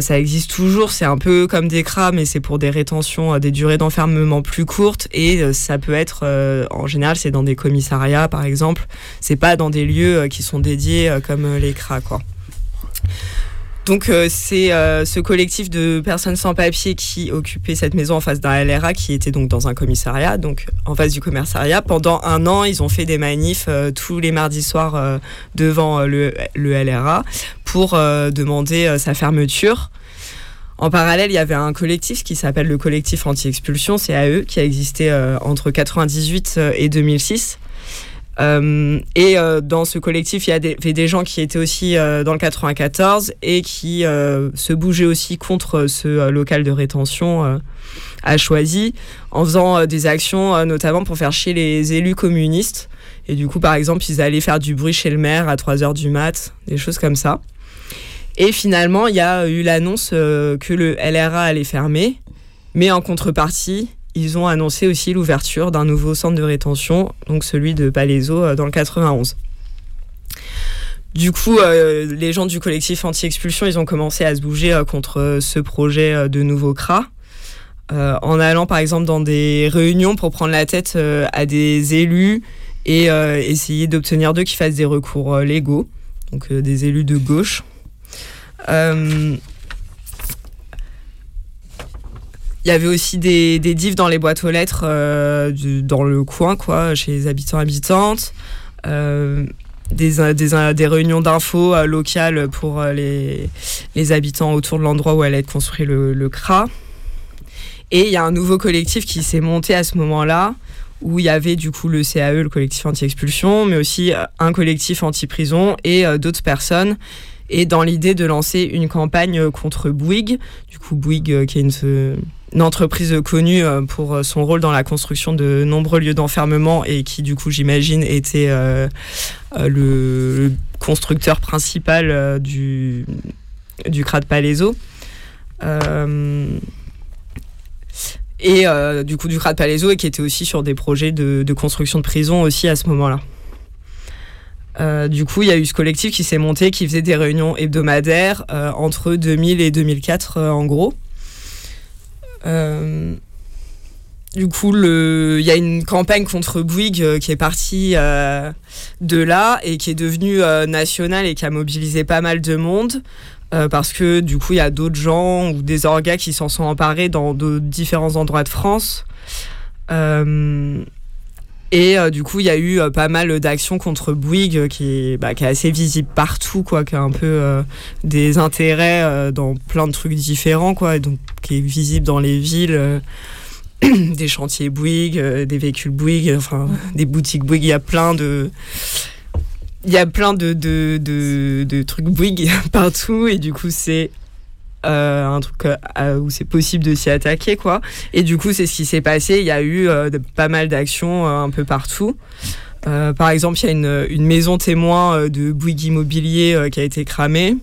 Ça existe toujours, c'est un peu comme des CRA, mais c'est pour des rétentions, des durées d'enfermement plus courtes. Et ça peut être, en général, c'est dans des commissariats, par exemple. C'est pas dans des lieux qui sont dédiés comme les CRA, quoi. Donc euh, c'est euh, ce collectif de personnes sans papier qui occupait cette maison en face d'un LRA qui était donc dans un commissariat, donc en face du commissariat. Pendant un an, ils ont fait des manifs euh, tous les mardis soirs devant le, LRA pour demander sa fermeture. En parallèle, il y avait un collectif qui s'appelle le collectif anti-expulsion, CAE, qui a existé entre 98 euh, et 2006. Euh, et euh, dans ce collectif, il y avait des, gens qui étaient aussi euh, dans le 94 et qui se bougeaient aussi contre ce local de rétention à Choisy, en faisant des actions notamment pour faire chier les élus communistes. Et du coup, par exemple, ils allaient faire du bruit chez le maire à 3h du mat, des choses comme ça. Et finalement, il y a eu l'annonce que le LRA allait fermer, mais en contrepartie, ils ont annoncé aussi l'ouverture d'un nouveau centre de rétention, donc celui de Palaiso euh, dans le 91. Du coup, euh, les gens du collectif anti-expulsion, ils ont commencé à se bouger euh, contre ce projet de nouveau CRA. en allant par exemple dans des réunions pour prendre la tête à des élus et essayer d'obtenir d'eux qu'ils fassent des recours légaux, donc des élus de gauche. Euh, Il y avait aussi des, divs dans les boîtes aux lettres euh, dans le coin, quoi, chez les habitants habitantes. Euh, des, euh, des, réunions d'infos locales pour les, les habitants autour de l'endroit où allait être construit le, CRA. Et il y a un nouveau collectif qui s'est monté à ce moment-là, où il y avait du coup le CAE, le collectif anti-expulsion, mais aussi un collectif anti-prison et d'autres personnes. Et dans l'idée de lancer une campagne contre Bouygues, du coup Bouygues qui est une, une entreprise connue euh, pour euh, son rôle dans la construction de nombreux lieux d'enfermement et qui du coup j'imagine était euh, le, constructeur principal du, du Palaiso. Et du coup du CRA de Palaiso et qui était aussi sur des projets de, construction de prison aussi à ce moment-là. Du coup, il y a eu ce collectif qui s'est monté, qui faisait des réunions hebdomadaires entre 2000 et 2004 euh, en gros. Euh, du coup, il y a une campagne contre Bouygues euh, qui est partie euh, de là et qui est devenue nationale et qui a mobilisé pas mal de monde. parce que du coup, il y a d'autres gens ou des orgas qui s'en sont emparés dans différents endroits de France. Et euh, du coup, il y a eu euh, pas mal d'actions contre Bouygues euh, bah, qui est assez visible partout, quoi, qui a un peu des intérêts dans plein de trucs différents, quoi, donc qui est visible dans les villes. des chantiers Bouygues, des véhicules Bouygues, enfin des boutiques Bouygues, il y a plein de il y a plein de, de trucs Bouygues partout et du coup c'est euh, un truc euh, où c'est possible de s'y attaquer quoi et du coup c'est ce qui s'est passé il y a eu euh, pas mal d'actions un peu partout par exemple il y a une, une maison témoin de Bouygues Immobilier qui a été cramée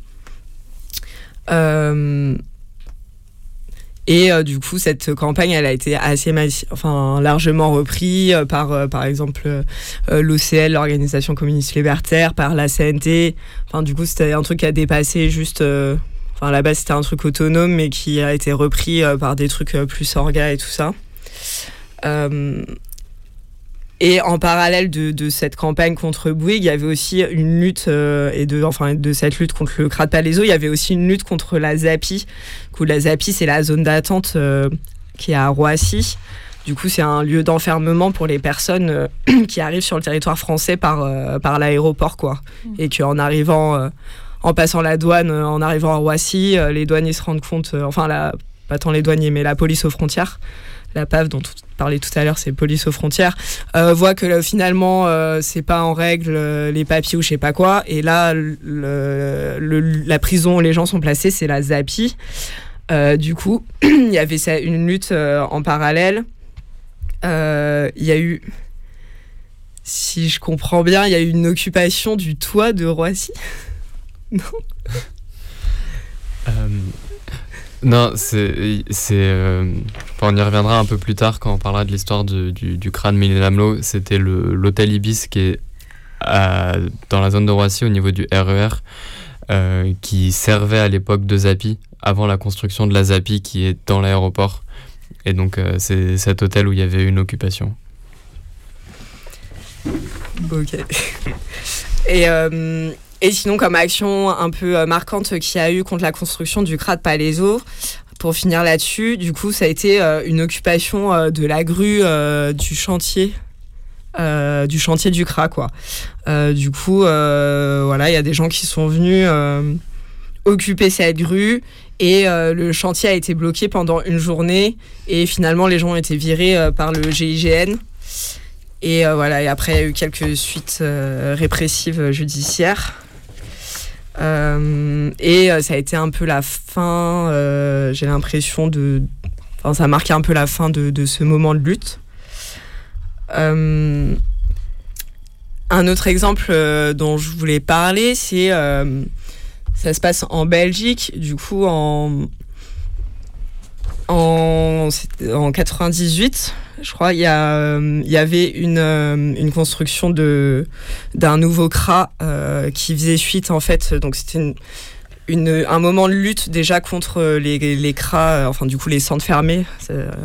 Et du coup, cette campagne, elle a été assez enfin, largement reprise par, par exemple, l'OCL, l'Organisation communiste libertaire, par la CNT. Enfin, du coup, c'était un truc qui a dépassé juste. Enfin, là-bas, c'était un truc autonome, mais qui a été repris par des trucs plus orga et tout ça. Et en parallèle de, cette campagne contre Bouygues, il y avait aussi une lutte, et de, enfin, de cette lutte contre le Crat Palaiso, il y avait aussi une lutte contre la ZAPI. coup, la ZAPI, c'est la zone d'attente qui est à Roissy. Du coup, c'est un lieu d'enfermement pour les personnes qui arrivent sur le territoire français par, par l'aéroport, quoi. Mmh. Et qu'en arrivant, en passant la douane, en arrivant à Roissy, les douaniers se rendent compte, enfin, la, pas tant les douaniers, mais la police aux frontières, la PAV dont parlait tout à l'heure, c'est police aux frontières, euh, voit que finalement euh, c'est pas en règle euh, les papiers ou je sais pas quoi. Et là, la prison où les gens sont placés, c'est la ZAPI. du coup, il y avait une lutte en parallèle. Il y a eu, si je comprends bien, il y a eu une occupation du toit de Roissy. non non, c'est. Euh, on y reviendra un peu plus tard quand on parlera de l'histoire du, du, crâne Milamello. C'était l'hôtel Ibis qui est dans la zone de Roissy au niveau du RER, e euh, qui servait à l'époque de Zapi, avant la construction de la Zapi qui est dans l'aéroport. Et donc, euh, c'est cet hôtel où il y avait une occupation. Ok. Et. Et sinon, comme action un peu euh, marquante qu'il y a eu contre la construction du CRA de Palaiso, pour finir là-dessus, du coup, ça a été euh, une occupation euh, de la grue du chantier. du chantier du CRA quoi. du coup voilà il y a des gens qui sont venus occuper cette grue et le chantier a été bloqué pendant une journée et finalement les gens ont été virés par le GIGN et voilà et après il y a eu quelques suites répressives judiciaires euh, et euh, ça a été un peu la fin, euh, j'ai l'impression de. Enfin, ça a marqué un peu la fin de, de ce moment de lutte. un autre exemple dont je voulais parler, c'est. ça se passe en Belgique, du coup, en. En, en 98, je crois, il y, euh, avait une, euh, construction d'un nouveau CRA euh, qui faisait suite, en fait. Donc, c'était un moment de lutte déjà contre les, CRA, enfin, du coup, les centres fermés.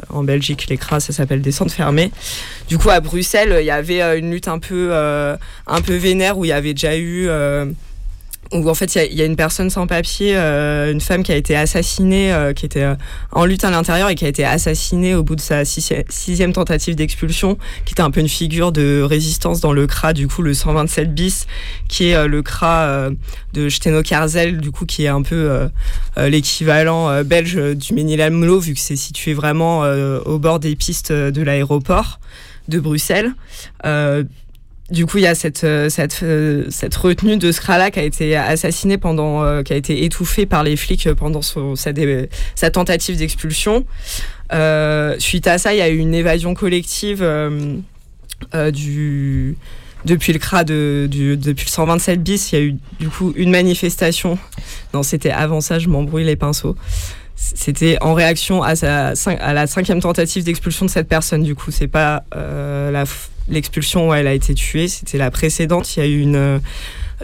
En Belgique, les CRA, ça s'appelle des centres fermés. Du coup, à Bruxelles, il y avait une lutte un peu, un peu vénère où il y avait déjà eu où en fait il y, a une personne sans papier, euh, une femme qui a été assassinée, euh, qui était euh, en lutte à l'intérieur et qui a été assassinée au bout de sa sixième tentative d'expulsion, qui était un peu une figure de résistance dans le CRA, du coup le 127 bis, qui est le CRA de Steno-Karzel, du coup qui est un peu l'équivalent belge du Ménil-Almelo, vu que c'est situé vraiment au bord des pistes de l'aéroport de Bruxelles du coup, il y a cette, euh, cette, euh, cette retenue de Scrala qui a été assassinée pendant, euh, qui a été étouffée par les flics pendant sa, tentative d'expulsion. suite à ça, il y a eu une évasion collective du, depuis le CRA de, depuis le 127 bis. Il y a eu du coup une manifestation. Non, c'était avant ça, je m'embrouille les pinceaux. C'était en réaction à, à la cinquième tentative d'expulsion de cette personne. Du coup, c'est pas la l'expulsion où elle a été tuée, c'était la précédente. Il y a eu euh,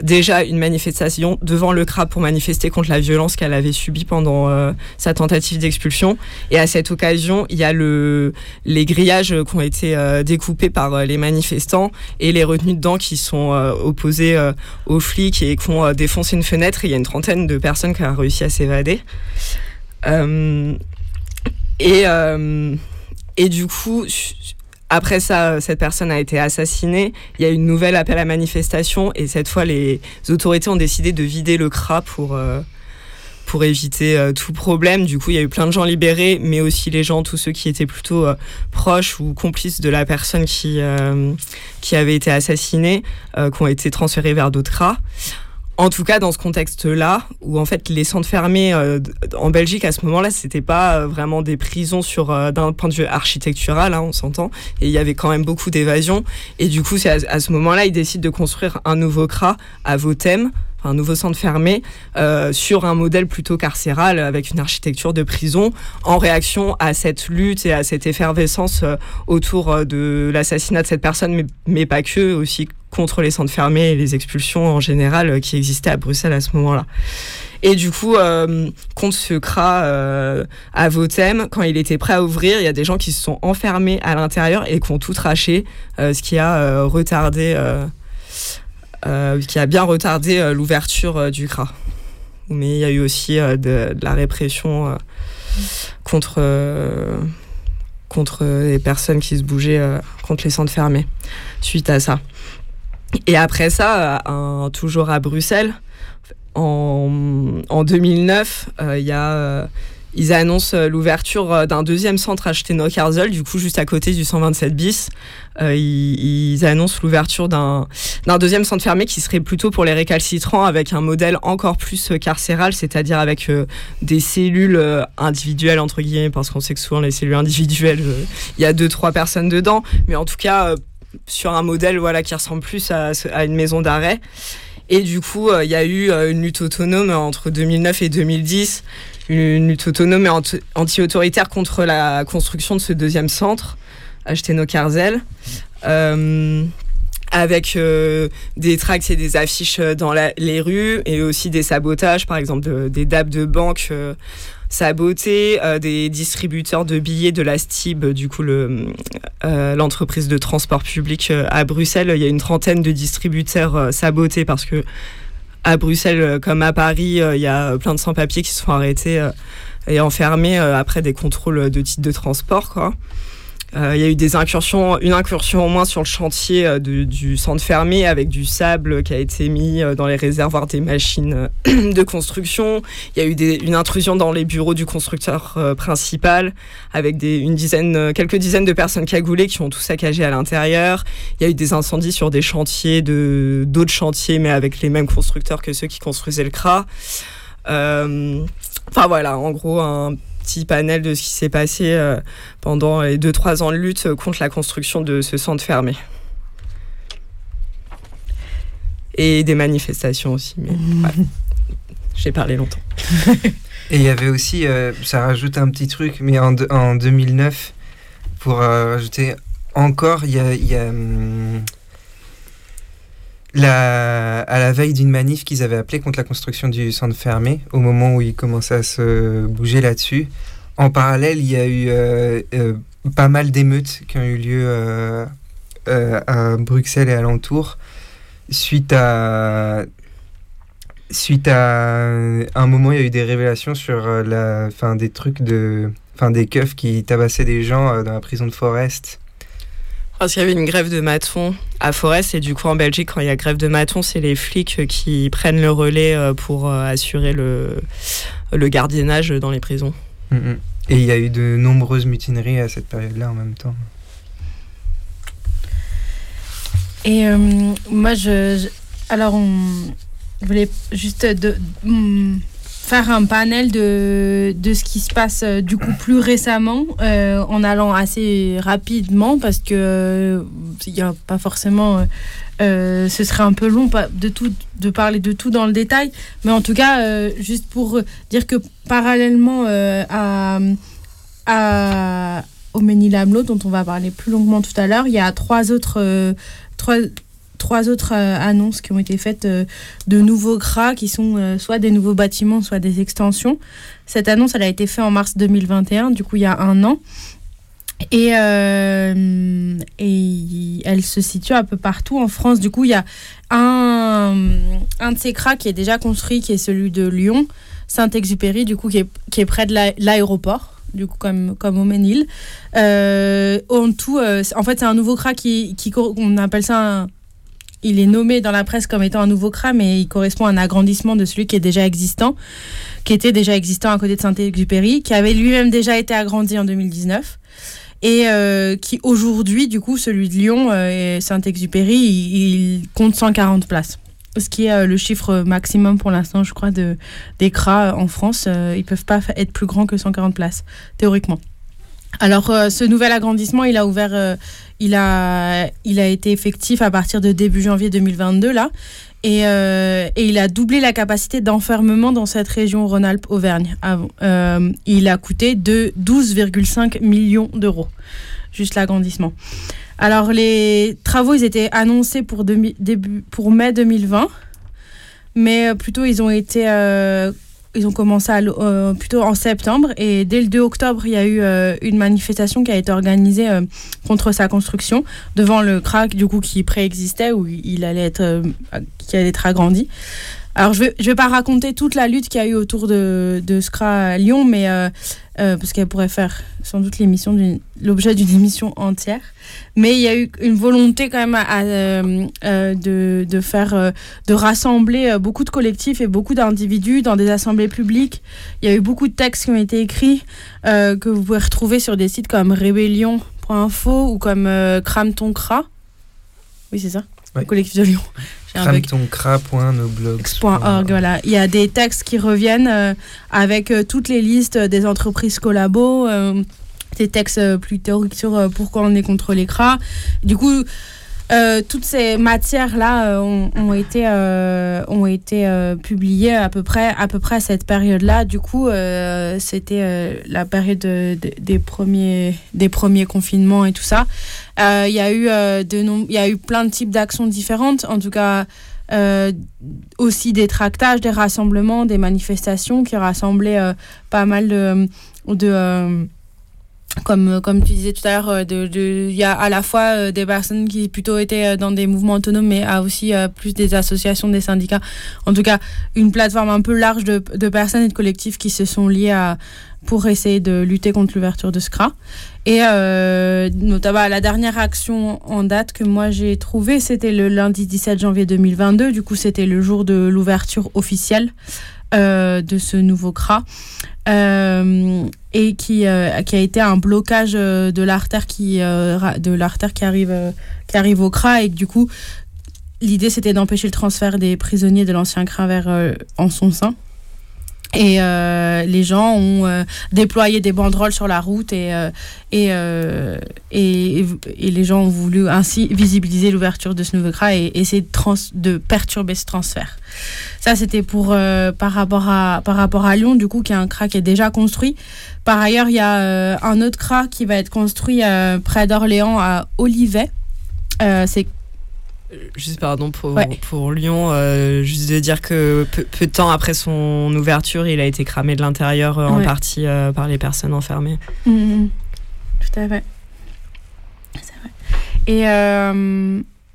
déjà une manifestation devant le CRA pour manifester contre la violence qu'elle avait subie pendant euh, sa tentative d'expulsion. Et à cette occasion, il y a le, les grillages qui ont été euh, découpés par les manifestants et les retenus dedans qui sont opposés aux flics et qui ont défoncé une fenêtre. il y a une trentaine de personnes qui ont réussi à s'évader. et du coup, après ça, cette personne a été assassinée. Il y a eu une nouvelle appel à manifestation et cette fois, les autorités ont décidé de vider le CRA pour, euh, pour éviter euh, tout problème. Du coup, il y a eu plein de gens libérés, mais aussi les gens, tous ceux qui étaient plutôt euh, proches ou complices de la personne qui, qui avait été assassinée, qui ont été transférés vers d'autres CRA. En tout cas, dans ce contexte-là, où en fait les centres fermés euh, en Belgique à ce moment-là, c'était pas euh, vraiment des prisons sur euh, d'un point de vue architectural, hein, on s'entend, et il y avait quand même beaucoup d'évasion. Et du coup, c'est à, ce moment-là, ils décident de construire un nouveau CRA à Votem, un nouveau centre fermé euh, sur un modèle plutôt carcéral avec une architecture de prison en réaction à cette lutte et à cette effervescence euh, autour euh, de l'assassinat de cette personne, mais, pas que, aussi contre les centres fermés et les expulsions en général qui existaient à Bruxelles à ce moment-là. Et du coup, euh, ce CRA euh, à Votem, quand il était prêt à ouvrir, il y a des gens qui se sont enfermés à l'intérieur et qui ont tout traché, ce qui a retardé qui a bien retardé euh, l'ouverture euh, du CRA. Mais il y a eu aussi de, la répression contre, contre les personnes qui se bougeaient contre les centres fermés suite à ça. Et après ça, toujours à Bruxelles, en 2009, il y a ils annoncent euh, l'ouverture euh, d'un deuxième centre acheté Steno-Karzel, du coup juste à côté du 127 bis. Euh, ils, annoncent l'ouverture d'un deuxième centre fermé qui serait plutôt pour les récalcitrants avec un modèle encore plus carcéral, c'est-à-dire avec des cellules individuelles entre guillemets, parce qu'on sait que souvent les cellules individuelles, il y a deux trois personnes dedans, mais en tout cas sur un modèle voilà qui ressemble plus à, à une maison d'arrêt. Et du coup, il y a eu une lutte autonome entre 2009 et 2010 une lutte autonome et anti-autoritaire contre la construction de ce deuxième centre, acheté nos Carzel. Euh, avec euh, des tracts et des affiches dans les rues et aussi des sabotages, par exemple des DAB de banque euh, sabotés, des distributeurs de billets de la STIB, du coup l'entreprise de transport public à Bruxelles. Il y a une trentaine de distributeurs sabotés parce que à Bruxelles euh, comme à Paris, euh, il y a plein de sans-papiers qui se sont arrêtés euh, et enfermés après des contrôles de titres de transport. Quoi. Il y a eu des incursions, une incursion au moins sur le chantier du centre fermé avec du sable qui a été mis dans les réservoirs des machines de construction. Il y a eu une intrusion dans les bureaux du constructeur principal avec une dizaine, quelques dizaines de personnes cagoulées qui ont tout saccagé à l'intérieur. Il y a eu des incendies sur des chantiers d'autres chantiers mais avec les mêmes constructeurs que ceux qui construisaient le CRA. Enfin voilà, en gros un petit panel de ce qui s'est passé euh, pendant les 2-3 ans de lutte contre la construction de ce centre fermé. Et des manifestations aussi, mais j'ai parlé longtemps. Et il y avait aussi, euh, ça rajoute un petit truc, mais en, en 2009, pour euh, rajouter encore, il y a, y a hum, à la veille d'une manif qu'ils avaient appelée contre la construction du centre fermé, au moment où ils commençaient à se bouger là-dessus. En parallèle, il y a eu euh, euh, pas mal d'émeutes qui ont eu lieu euh, à Bruxelles et alentours suite à suite à un moment il y a eu des révélations sur la fin des trucs de fin des keufs qui tabassaient des gens dans la prison de Forest parce qu'il y avait une grève de matons à Forest et du coup en Belgique quand il y a grève de matons c'est les flics qui prennent le relais euh, pour euh, assurer le, le gardiennage dans les prisons. Mm, mm. Et il y a eu de nombreuses mutineries à cette période-là en même temps. Et euh, moi je, alors on voulait juste de, mm, faire un panel de, de ce qui se passe euh, du coup plus récemment euh, en allant assez rapidement parce que il n'y a pas forcément euh, ce serait un peu long de tout de parler de tout dans le détail. Mais en tout cas juste pour dire que parallèlement à, à au dont on va parler plus longuement tout à l'heure il y a trois autres trois autres euh, annonces qui ont été faites euh, de nouveaux CRA qui sont euh, soit des nouveaux bâtiments, soit des extensions. Cette annonce, elle a été faite en mars 2021, du coup il y a un an. Et, et elle se situe un peu partout en France. Du coup, il y a un, un de ces CRA qui est déjà construit, qui est celui de Lyon, Saint-Exupéry, du coup, qui est, qui est près de l'aéroport du coup comme, comme au Ménil. en tout, en fait, c'est un nouveau CRA qui, qui, on appelle ça un, il est nommé dans la presse comme étant un nouveau CRA, mais il correspond à un agrandissement de celui qui est déjà existant, qui était déjà existant à côté de Saint-Exupéry, qui avait lui-même déjà été agrandi en 2019 et euh, qui aujourd'hui, du coup, celui de Lyon euh, et Saint-Exupéry, il, compte 140 places. Ce qui est euh, le chiffre maximum pour l'instant, je crois, de, des CRA en France. ils ne peuvent pas être plus grands que 140 places, théoriquement. Alors, ce nouvel agrandissement, il a ouvert il a, il a été effectif à partir de début janvier 2022 là. Et, et, il a doublé la capacité d'enfermement dans cette région Rhône-Alpes-Auvergne. il a coûté de 12,5 millions d'euros, juste l'agrandissement. Alors les travaux, ils étaient annoncés pour, début, pour mai 2020, mais plutôt ils ont été ils ont commencé euh, plutôt en septembre et dès le 2 octobre, il y a eu euh, une manifestation qui a été organisée euh, contre sa construction devant le crack du coup qui préexistait où il allait être qui allait être agrandi. Alors, je ne vais, je vais pas raconter toute la lutte qu'il y a eu autour de, de Scra à Lyon, mais, euh, euh, parce qu'elle pourrait faire sans doute l'émission l'objet d'une émission entière. Mais il y a eu une volonté quand même à, euh, de, de, faire, de rassembler beaucoup de collectifs et beaucoup d'individus dans des assemblées publiques. Il y a eu beaucoup de textes qui ont été écrits que vous pouvez retrouver sur des sites comme rébellion.info ou comme Crame ton cra. Oui, c'est ça. Le collectif de Lyon. Voilà, il y a des textes qui reviennent euh, avec euh, toutes les listes des entreprises collabos, euh, des textes plus théoriques sur pourquoi on est contre les cras. Du coup, toutes ces matières-là ont, été, ont été publiées à peu, près, à peu près à cette période-là. Du coup, c'était la période des, premiers, des premiers confinements et tout ça. Il y, a eu, de y a eu plein de types d'actions différentes. En tout cas, euh, aussi des tractages, des rassemblements, des manifestations qui rassemblaient euh, pas mal de... euh, comme, comme tu disais tout à l'heure, il de, de, y a à la fois des personnes qui plutôt étaient dans des mouvements autonomes, mais aussi plus des associations, des syndicats. En tout cas, une plateforme un peu large de, personnes et de collectifs qui se sont liés pour essayer de lutter contre l'ouverture de SCRA. Et euh, notamment la dernière action en date que moi j'ai trouvée, c'était le lundi 17 janvier 2022. Du coup, c'était le jour de l'ouverture officielle euh, de ce nouveau CRA. Euh, et qui, qui a été un blocage de l'artère qui, qui, arrive, qui arrive au CRA. Et du coup, l'idée c'était d'empêcher le transfert des prisonniers de l'ancien CRA vers en son sein. Et euh, les gens ont euh, déployé des banderoles sur la route et, euh, et, et, les gens ont voulu ainsi visibiliser l'ouverture de ce nouveau CRA et essayer de perturber ce transfert. Ça, c'était pour par, rapport à, par rapport à Lyon, du coup, qui est un CRA qui est déjà construit. Par ailleurs, il y a un autre CRA qui va être construit près d'Orléans à Olivet. C'est juste pardon pour, pour Lyon, euh, juste de dire que peu, de temps après son ouverture, il a été cramé de l'intérieur euh, en partie euh, par les personnes enfermées. Mmh, mmh. Tout à fait. C'est vrai. Et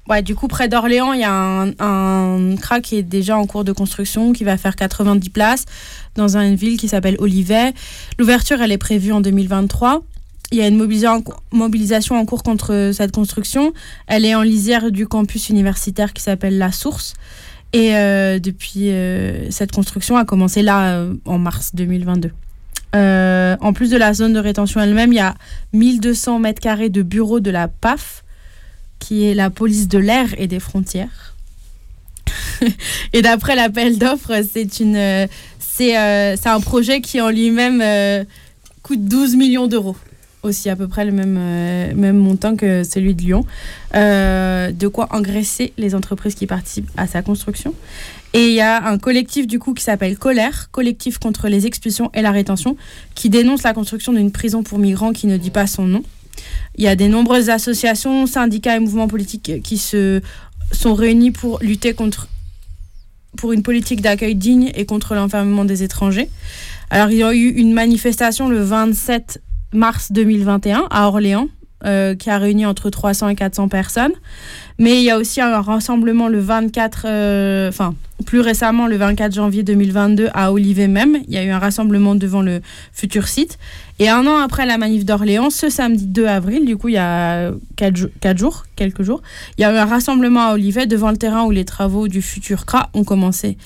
ouais, du coup, près d'Orléans, il y a un, un CRA qui est déjà en cours de construction, qui va faire 90 places dans une ville qui s'appelle Olivet. L'ouverture, elle est prévue en 2023 il y a une mobilisation en cours contre cette construction. Elle est en lisière du campus universitaire qui s'appelle La Source. Et euh, depuis, euh, cette construction a commencé là, euh, en mars 2022. en plus de la zone de rétention elle-même, il y a 1200 mètres carrés de bureaux de la PAF, qui est la police de l'air et des frontières. et d'après l'appel d'offres, c'est, un projet qui en lui-même coûte 12 millions d'euros aussi à peu près le même, euh, même montant que celui de Lyon. Euh, de quoi engraisser les entreprises qui participent à sa construction. Et il y a un collectif du coup qui s'appelle Colère, collectif contre les expulsions et la rétention, qui dénonce la construction d'une prison pour migrants qui ne dit pas son nom. Il y a des nombreuses associations, syndicats et mouvements politiques qui se sont réunis pour lutter contre pour une politique d'accueil digne et contre l'enfermement des étrangers. Alors il y a eu une manifestation le 27 mars 2021 à Orléans, euh, qui a réuni entre 300 et 400 personnes. Mais il y a aussi un rassemblement le 24, euh, enfin plus récemment le 24 janvier 2022 à Olivet même. Il y a eu un rassemblement devant le futur site. Et un an après la manif d'Orléans, ce samedi 2 avril, du coup il y a 4, jours, quelques jours, il y a eu un rassemblement à Olivet devant le terrain où les travaux du futur CRA ont commencé.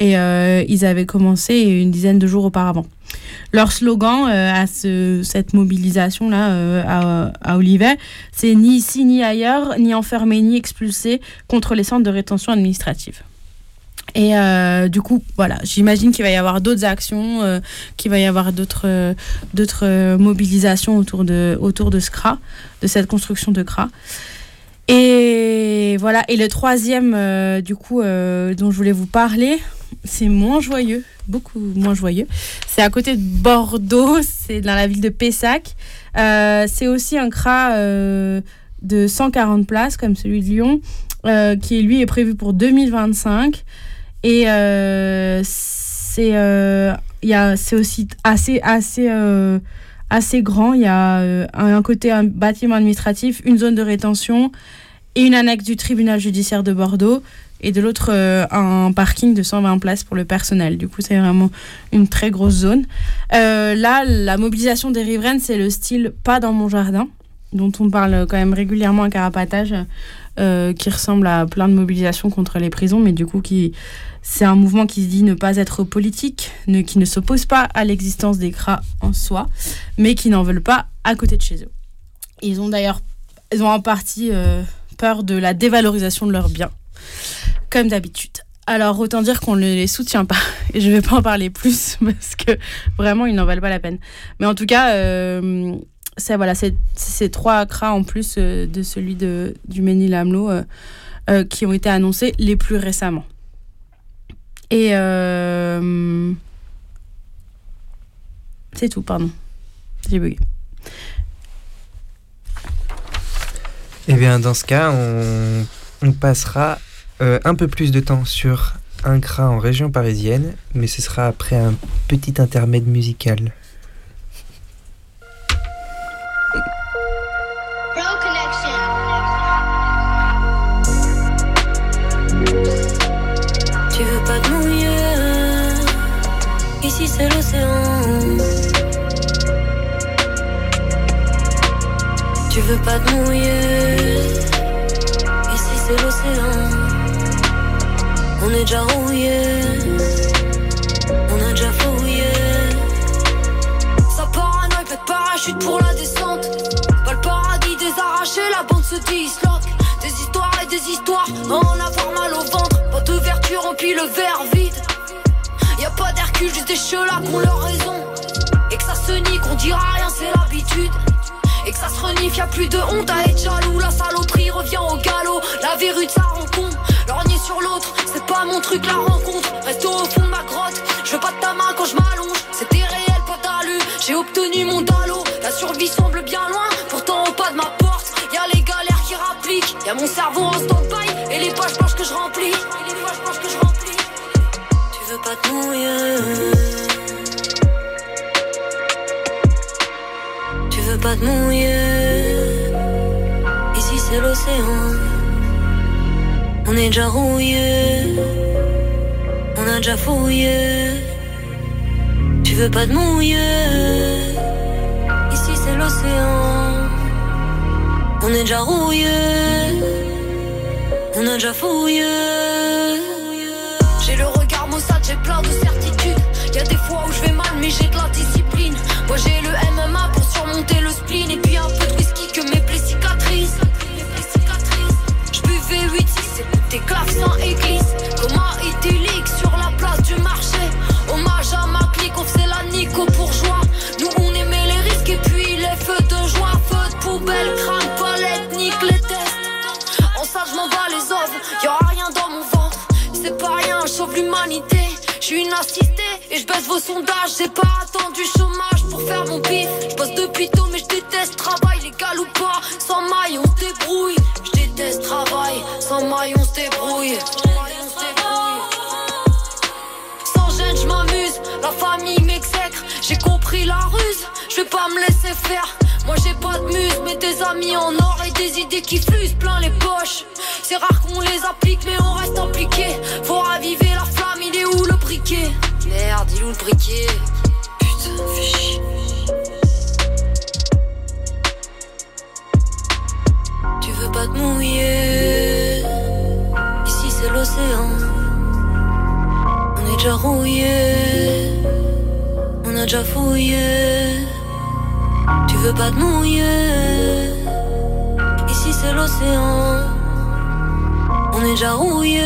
Et euh, ils avaient commencé une dizaine de jours auparavant. Leur slogan euh, à ce, cette mobilisation-là euh, à, Olivet, c'est ni ici ni ailleurs, ni enfermé ni expulsé contre les centres de rétention administrative. Et du coup, voilà, j'imagine qu'il va y avoir d'autres actions, qu'il va y avoir d'autres mobilisations autour de, autour de ce CRA, de cette construction de CRA. Et voilà. Et le troisième, euh, du coup, euh, dont je voulais vous parler, c'est moins joyeux, beaucoup moins joyeux. C'est à côté de Bordeaux, c'est dans la ville de Pessac. Euh, c'est aussi un CRA de 140 places, comme celui de Lyon, qui lui est prévu pour 2025. Et c'est c'est aussi assez, assez, assez grand. Il y a un côté un bâtiment administratif, une zone de rétention et une annexe du tribunal judiciaire de Bordeaux et de l'autre euh, un parking de 120 places pour le personnel. Du coup, c'est vraiment une très grosse zone. Euh, là, la mobilisation des riveraines, c'est le style pas dans mon jardin, dont on parle quand même régulièrement à Carapatage, euh, qui ressemble à plein de mobilisations contre les prisons, mais du coup, qui c'est un mouvement qui se dit ne pas être politique, qui ne s'oppose pas à l'existence des CRA en soi, mais qui n'en veulent pas à côté de chez eux. Ils ont d'ailleurs, ils ont en partie peur de la dévalorisation de leurs biens, comme d'habitude. Alors autant dire qu'on ne les soutient pas. Et je ne vais pas en parler plus parce que vraiment ils n'en valent pas la peine. Mais en tout cas, euh, c'est voilà, ces trois cras en plus euh, de celui de, du euh, euh, qui ont été annoncés les plus récemment. Et c'est tout, pardon. J'ai bugué. Eh bien, dans ce cas, on, passera euh, un peu plus de temps sur un CRA en région parisienne, mais ce sera après un petit intermède musical. Tu veux pas te mouiller Ici c'est l'océan. Tu veux pas te mouiller déjà rouillé. On a déjà fouillé. Ça paranoïe, fait parachute pour la descente. Pas le paradis des arrachés, la bande se disloque. Des histoires et des histoires, on a fort mal au ventre. Pas de vertu remplit le verre vide. Y'a pas d'Hercule, juste des chelas qui ont leur raison. Et que ça se nie, qu'on dira rien, c'est l'habitude. Et que ça se renifle, y'a plus de honte à être jaloux. La saloperie revient au galop, la verrue de sa rencontre. C'est pas mon truc la rencontre. Reste au fond de ma grotte, je veux pas de ta main quand je m'allonge. C'était réel, pas d'alu, j'ai obtenu mon dallo. La survie semble bien loin, pourtant au pas de ma porte. Y'a les galères qui rappliquent, y'a mon cerveau en stand-by et les pages blanches que je remplis. Remplis. Tu veux pas te mouiller pas te mouiller. Ici c'est l'océan. On est déjà rouillé. On a déjà fouillé. Tu veux pas te mouiller. Ici c'est l'océan. On est déjà rouillé. On a déjà fouillé. J'ai le regard maussade, j'ai plein de certitudes. Y a des fois où je vais mal, mais j'ai de la discipline. Moi j'ai le MMA pour surmonter le spleen et puis un peu de whisky que mes plaies cicatrisent. Je buvais 8 6 tes clavecins église. Coma idyllique sur la place du marché? Hommage à ma clique, on faisait la nico pour joie. Nous on aimait les risques et puis les feux de joie. Feux de poubelle, crâne, palette, nique les tests. En ça je m'en bats les ovres, y'a rien dans mon ventre. C'est pas rien, sauve l'humanité. Je suis une assistée et je baisse vos sondages. J'ai pas attendu chômage pour faire mon pif. Je bosse depuis tôt, mais je déteste travail, légal ou pas. Sans maille, J'ai compris la ruse, je vais pas me laisser faire. Moi j'ai pas de muse, mais des amis en or et des idées qui fusent plein les poches. C'est rare qu'on les applique, mais on reste impliqué. Faut raviver la flamme, il est où le briquet? Merde, il est où le briquet? Putain, fais Tu veux pas te mouiller? Ici c'est l'océan. On est déjà rouillé. On a déjà fouillé. Tu veux pas te mouiller? Ici c'est l'océan. On est déjà rouillé.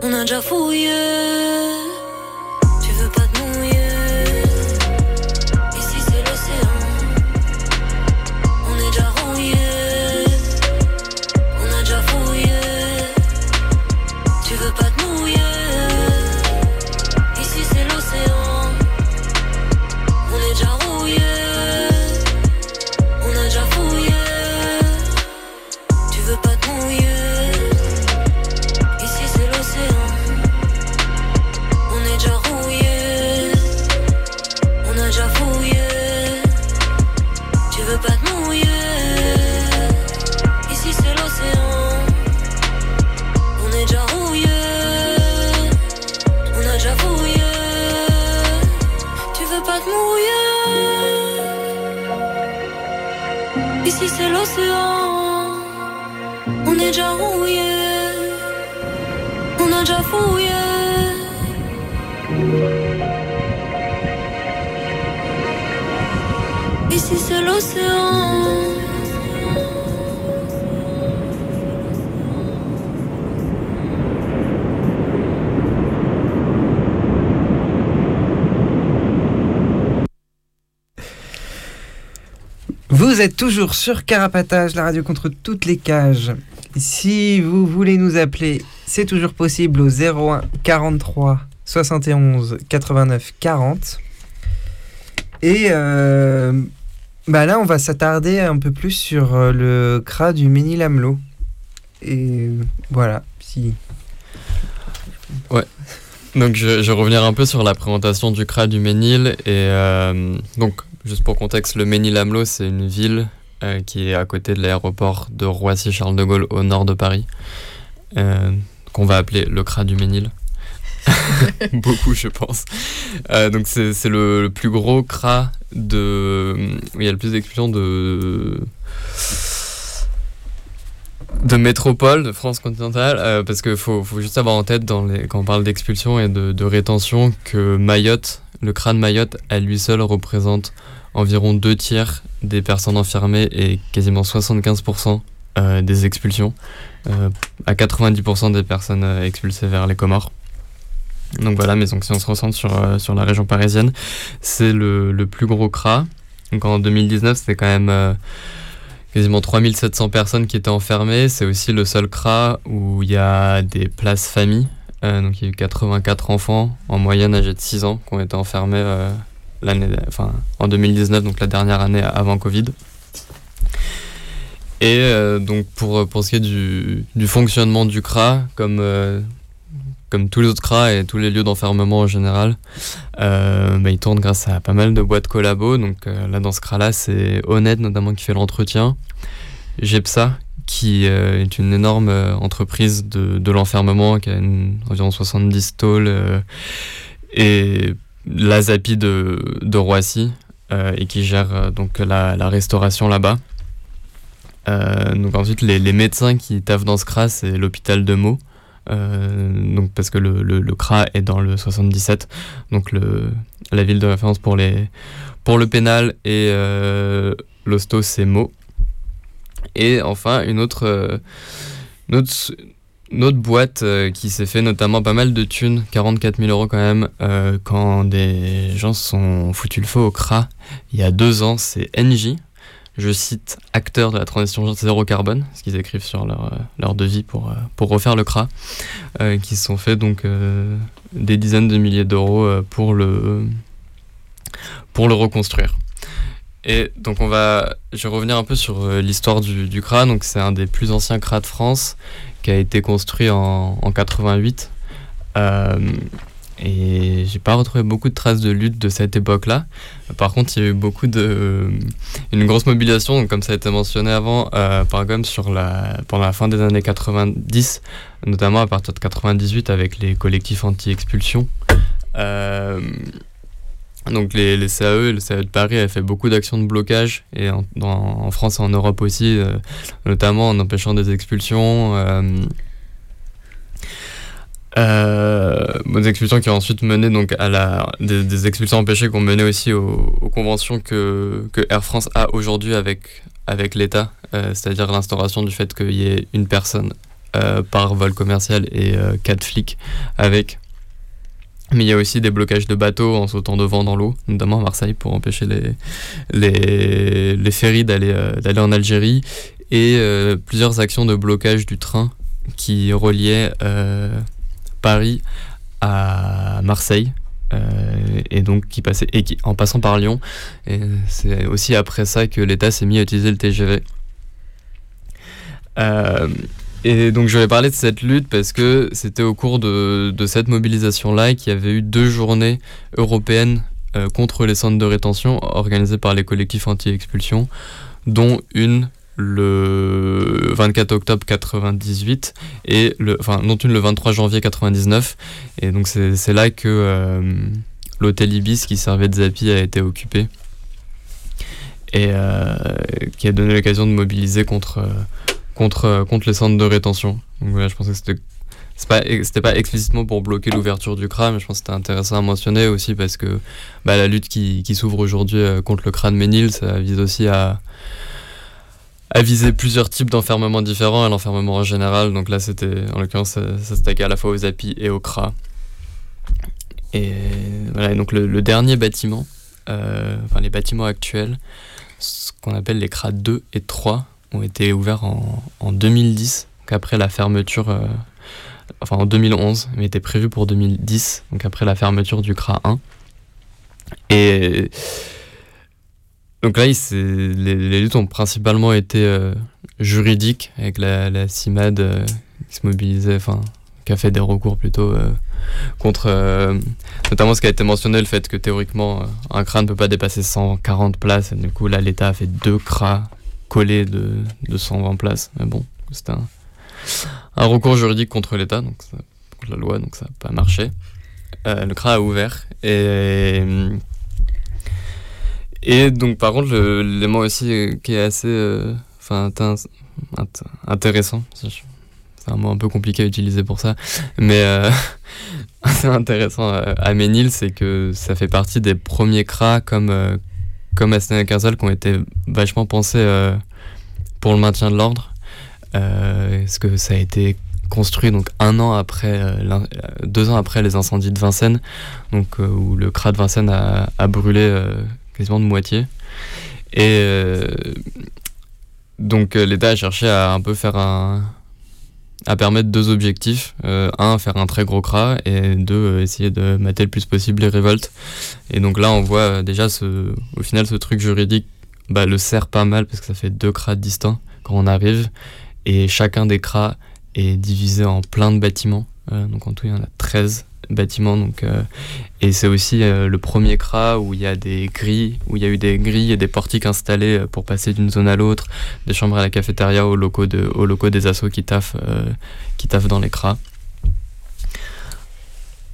On a déjà fouillé. Ici c'est l'océan. On est déjà rouillé. On a déjà fouillé. Ici c'est l'océan. Vous êtes toujours sur Carapatage, la radio contre toutes les cages. Si vous voulez nous appeler, c'est toujours possible au 01 43 71 89 40. Et euh, bah là, on va s'attarder un peu plus sur euh, le CRA du Ménil-Amelot. Et voilà, si. Ouais. Donc je, je revenir un peu sur la présentation du CRA du Ménil. Et euh, donc, juste pour contexte, le Ménil-Amelot, c'est une ville euh, qui est à côté de l'aéroport de Roissy-Charles de Gaulle au nord de Paris, euh, qu'on va appeler le CRA du Ménil. Beaucoup, je pense. Euh, donc c'est c'est le, le plus gros CRA de... où il y a le plus d'expulsions de de métropole de France continentale, parce qu'il faut, faut juste avoir en tête dans les, quand on parle d'expulsion et de, de rétention que Mayotte, le crâne Mayotte, à lui seul représente environ deux tiers des personnes enfermées et quasiment 75% euh, des expulsions, euh, à 90% des personnes euh, expulsées vers les Comores. Donc voilà, mais donc si on se recentre sur, euh, sur la région parisienne, c'est le, le plus gros CRA. Donc en 2019, c'était quand même quasiment 3700 personnes qui étaient enfermées. C'est aussi le seul CRA où il y a des places familles. Euh, donc il y a eu 84 enfants en moyenne âgés de 6 ans qui ont été enfermés euh, l'année, enfin, en 2019, donc la dernière année avant Covid. Et euh, donc pour, pour ce qui est du, fonctionnement du CRA, comme, comme tous les autres CRA et tous les lieux d'enfermement en général, bah, il tourne grâce à pas mal de boîtes collabos. Donc là dans ce CRA là c'est Honnête notamment qui fait l'entretien, GEPSA qui euh, est une énorme euh, entreprise de, de l'enfermement qui a environ 70 stalls euh, et la ZAPI de, de Roissy et qui gère donc la, restauration là-bas. Donc ensuite les, les médecins qui taffent dans ce CRA c'est l'hôpital de Meaux. Donc parce que le, le, le CRA est dans le 77, donc le, la ville de référence pour, les, pour le pénal et euh, l'hosto c'est Meaux. Et enfin une autre, euh, boîte euh, qui s'est fait notamment pas mal de thunes, 44 000 euros quand même, euh, quand des gens sont foutus le feu au CRA il y a deux ans, c'est NJ. Je cite acteurs de la transition zéro carbone, ce qu'ils écrivent sur leur, leur devis pour, refaire le CRA, qui se sont fait donc des dizaines de milliers d'euros pour le reconstruire. Et donc on va, je vais revenir un peu sur euh, l'histoire du, du CRA. Donc c'est un des plus anciens CRA de France qui a été construit en, en 88. Euh, et j'ai pas retrouvé beaucoup de traces de lutte de cette époque-là. Par contre, il y a eu beaucoup de, une grosse mobilisation, comme ça a été mentionné avant, euh, par exemple sur la, pendant la fin des années 90, notamment à partir de 98 avec les collectifs anti-expulsion. Donc les, les CAE le CAE de Paris avaient fait beaucoup d'actions de blocage, et en, France et en Europe aussi, euh, notamment en empêchant des expulsions. euh, euh, des expulsions qui ont ensuite mené donc à la des, expulsions empêchées qui ont mené aussi aux, aux conventions que, que Air France a aujourd'hui avec avec l'État, c'est-à-dire l'instauration du fait qu'il y ait une personne par vol commercial et quatre flics avec. Mais il y a aussi des blocages de bateaux en sautant devant dans l'eau, notamment à Marseille pour empêcher les les, les ferries d'aller euh, en Algérie et euh, plusieurs actions de blocage du train qui reliaient euh, Paris à Marseille. et donc qui passait et qui, en passant par Lyon et c'est aussi après ça que l'État s'est mis à utiliser le TGV et donc je vais parler de cette lutte parce que c'était au cours de, cette mobilisation là qu'il y avait eu deux journées européennes contre les centres de rétention organisés par les collectifs anti-expulsion, dont une le 24 octobre 98 et enfin non une le 23 janvier 99 et donc c'est là que euh, l'hôtel Ibis qui servait de Zapi a été occupé et euh, qui a donné l'occasion de mobiliser contre contre contre les centres de rétention donc voilà je pense que c'était c'était pas, pas explicitement pour bloquer l'ouverture du crâne, mais je pense que c'était intéressant à mentionner aussi parce que bah, la lutte qui, qui s'ouvre aujourd'hui euh, contre le crâne ménil, ça vise aussi à, à viser plusieurs types d'enfermement différents, à l'enfermement en général. Donc là, c'était, en l'occurrence, ça, ça s'attaquait à la fois aux API et aux CRA. Et voilà, donc le, dernier bâtiment, euh, enfin les bâtiments actuels, ce qu'on appelle les CRA 2 et 3, ont été ouverts en, en 2010, après la fermeture, euh, enfin en 2011, mais étaient prévus pour 2010, donc après la fermeture du CRA 1. Et donc là, les, luttes ont principalement été euh, juridiques, avec la, CIMAD euh, qui se mobilisait, enfin, qui a fait des recours plutôt contre, notamment ce qui a été mentionné, le fait que théoriquement, un CRA ne peut pas dépasser 140 places, et du coup, là, l'État a fait deux CRA collés de, de 120 places. Mais bon, c'était un, un, recours juridique contre l'État, donc contre la loi, donc ça n'a pas marché. le CRA a ouvert, et et donc, par contre, l'élément aussi euh, qui est assez euh, enfin intéressant, c'est un mot un peu compliqué à utiliser pour ça, mais euh, assez intéressant à Ménil, c'est que ça fait partie des premiers cras comme, comme à qui ont été vachement pensés pour le maintien de l'ordre. parce que ça a été construit donc un an après, deux ans après les incendies de Vincennes, donc où le CRA de Vincennes a, brûlé quasiment de moitié. Et euh, donc euh, l'État a cherché à un peu faire un à permettre deux objectifs. Euh, un, faire un très gros cras et deux, essayer de mater le plus possible les révoltes. Et donc là, on voit déjà ce, au final ce truc juridique bah, le sert pas mal parce que ça fait deux cras distincts quand on arrive. Et chacun des cras est divisé en plein de bâtiments. donc en tout, il y en a 13 bâtiment. Donc, euh, et c'est aussi euh, le premier CRA où il y a des grilles, où il y a eu des grilles et des portiques installés euh, pour passer d'une zone à l'autre, des chambres à la cafétéria aux locaux, de, aux locaux des assos qui taffent, qui taffent dans les CRA.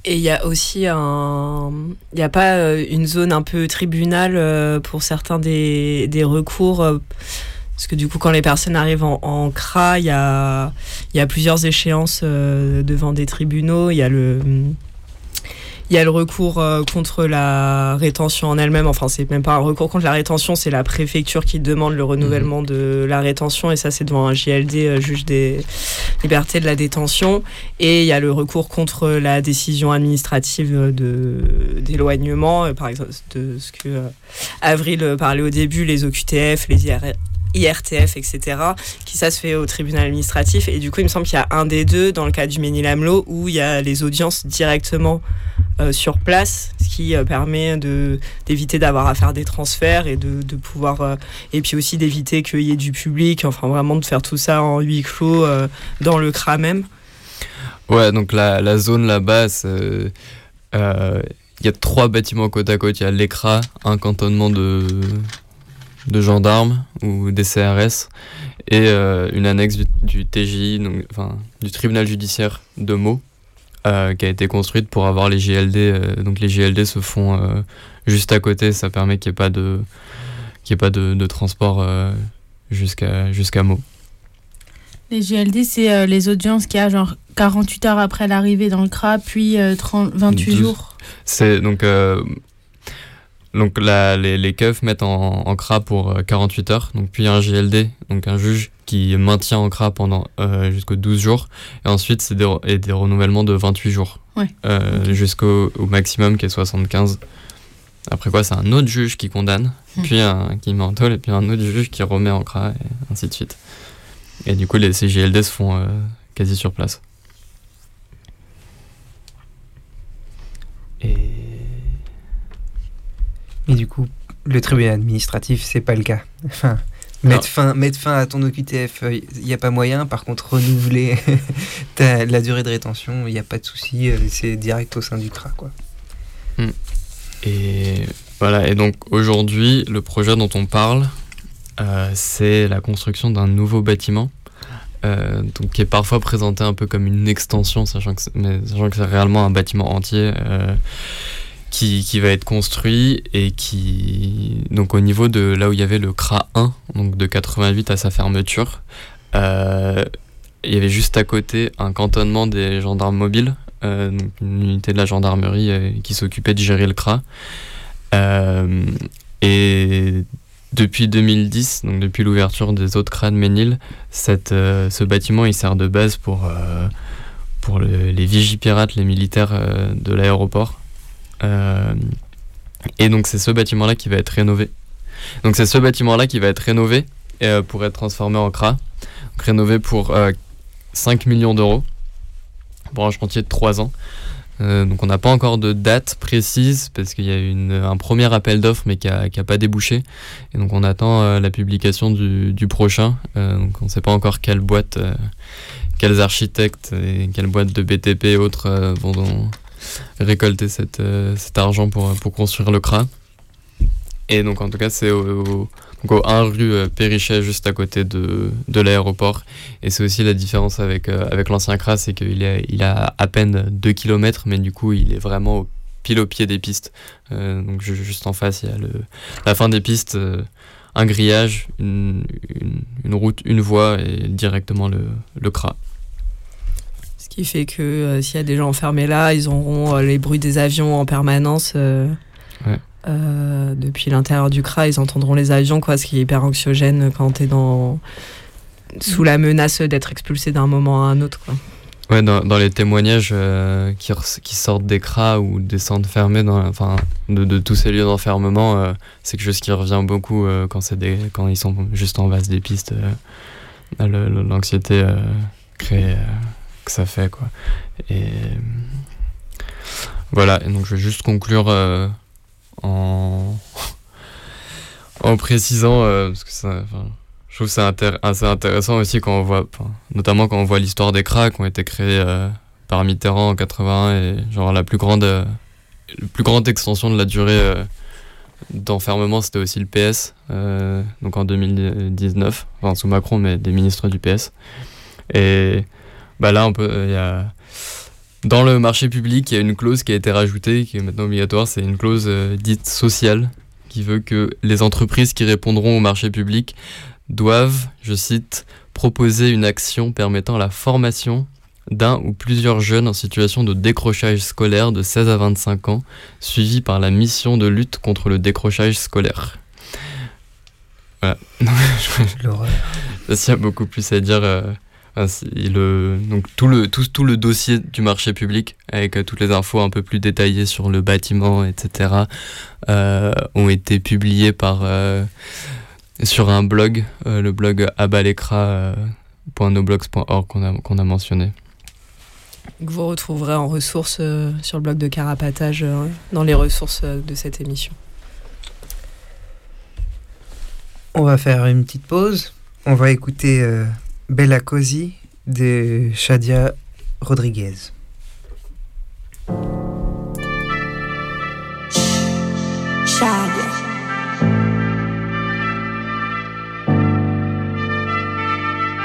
Et il y a aussi un. Il n'y a pas une zone un peu tribunal pour certains des, des recours parce que du coup, quand les personnes arrivent en, CRA, il y a, y a plusieurs échéances euh, devant des tribunaux. Il y a le. Il y a le recours euh, contre la rétention en elle-même. Enfin, c'est même pas un recours contre la rétention, c'est la préfecture qui demande le renouvellement mhm. de la rétention. Et ça, c'est devant un JLD, euh, juge des libertés de la détention. Et il y a le recours contre la décision administrative d'éloignement. par exemple, de ce que Avril parlait au début, les OQTF, les IRF IRTF, etc., qui ça se fait au tribunal administratif. Et du coup, il me semble qu'il y a un des deux, dans le cas du Ménil-Amelot, où il y a les audiences directement euh, sur place, ce qui euh, permet d'éviter d'avoir à faire des transferts et de, de pouvoir. Euh, et puis aussi d'éviter qu'il y ait du public, enfin vraiment de faire tout ça en huis clos dans le CRA même. Ouais, donc la, la zone là-bas, il y a trois bâtiments côte à côte. Il y a l'ECRA, un cantonnement de de gendarmes ou des CRS et euh, une annexe du, TGI, donc, enfin, du tribunal judiciaire de Meaux, euh, qui a été construite pour avoir les GLD. Euh, donc les GLD se font juste à côté, ça permet qu'il n'y ait pas de, qu'il ait pas de, transport jusqu'à jusqu'à Meaux. Les GLD, c'est les audiences qu'il y a genre 48 heures après l'arrivée dans le CRA, puis 30, 28 jours. C'est donc donc les, les keufs mettent en, en, CRA pour 48 euh, heures, donc puis un GLD, donc un juge qui maintient en CRA pendant euh, jusqu'aux 12 jours, et ensuite c'est des, des, renouvellements de 28 jours, euh, jusqu'au maximum qui est 75. Après quoi, c'est un autre juge qui condamne, hmm. puis un qui met en et puis un autre juge qui remet en CRA, et ainsi de suite. Et du coup, les, ces GLD se font quasi sur place. Et et du coup, le tribunal administratif, c'est pas le cas. Enfin, mettre fin, mettre fin à ton OQTF, il euh, n'y a pas moyen. Par contre, renouveler la durée de rétention, il n'y a pas de souci. Euh, c'est direct au sein du CRA, quoi. Hmm. Et voilà, et donc aujourd'hui, le projet dont on parle, euh, c'est la construction d'un nouveau bâtiment, euh, donc, qui est parfois présenté un peu comme une extension, sachant que c'est, mais sachant que c'est réellement un bâtiment entier euh, qui, va être construit et qui, donc au niveau de là où il y avait le CRA 1, donc de 88 à sa fermeture, euh, il y avait juste à côté un cantonnement des gendarmes mobiles, donc une unité de la gendarmerie qui s'occupait de gérer le CRA. et depuis 2010, donc depuis l'ouverture des autres crânes Ménil, cette, euh, ce bâtiment il sert de base pour, euh, pour le, les vigipirates, les militaires euh, de l'aéroport. Euh, et donc c'est ce bâtiment-là qui va être rénové. Donc c'est ce bâtiment-là qui va être rénové euh, pour être transformé en CRA. Donc, rénové pour 5 millions d'euros pour un chantier de 3 ans. Euh, donc on n'a pas encore de date précise parce qu'il y a une, un premier appel d'offres mais qui n'a pas débouché. Et donc on attend euh, la publication du, prochain. Euh, donc on ne sait pas encore quelle boîte, euh, quels architectes et quelles boîtes de BTP et autres euh, vont récolter cette, cet argent pour, pour construire le CRA. Et donc en tout cas c'est au, au donc au 1 rue euh, Périchet, juste à côté de, de l'aéroport. Et c'est aussi la différence avec, euh, avec l'ancien CRA, c'est qu'il a, il a à peine 2 km, mais du coup, il est vraiment au, pile au pied des pistes. Euh, donc juste en face, il y a le, la fin des pistes, euh, un grillage, une, une, une, route, une voie et directement le, le CRA. Qui fait que euh, s'il y a des gens enfermés là, ils auront les bruits des avions en permanence. Ouais. Euh, depuis l'intérieur du CRA, ils entendront les avions, quoi, ce qui est hyper anxiogène quand tu es dans... sous la menace d'être expulsé d'un moment à un autre. Quoi. Ouais, dans, dans les témoignages euh, qui, qui, sortent des CRA ou des centres fermés, dans, enfin, de, de, tous ces lieux d'enfermement, euh, c'est quelque chose qui revient beaucoup euh, quand, des, quand ils sont juste en base des pistes, l'anxiété créée que ça fait. Quoi. Et voilà, et donc je vais juste conclure en, en précisant, euh, parce que ça, je trouve c'est intér assez intéressant aussi quand on voit, notamment quand on voit l'histoire des cracks qui ont été créés euh, par Mitterrand en 81 et genre la plus grande, euh, la plus grande extension de la durée euh, d'enfermement c'était aussi le PS, euh, donc en 2019, enfin sous Macron mais des ministres du PS. Et bah là on peut, il y a dans le marché public, il y a une clause qui a été rajoutée, qui est maintenant obligatoire, c'est une clause euh, dite sociale, qui veut que les entreprises qui répondront au marché public doivent, je cite, proposer une action permettant la formation d'un ou plusieurs jeunes en situation de décrochage scolaire de 16 à 25 ans, suivi par la mission de lutte contre le décrochage scolaire. Voilà. L'horreur. S'il y a beaucoup plus à dire. Euh, donc tout le, tout, tout le dossier du marché public, avec euh, toutes les infos un peu plus détaillées sur le bâtiment, etc., euh, ont été publiés par, euh, sur un blog, euh, le blog abalekra.noblogs.org qu'on a, qu'on a mentionné. Que vous retrouverez en ressources euh, sur le blog de Carapatage, euh, dans les ressources de cette émission. On va faire une petite pause. On va écouter Bella Cosi de Shadia Rodriguez.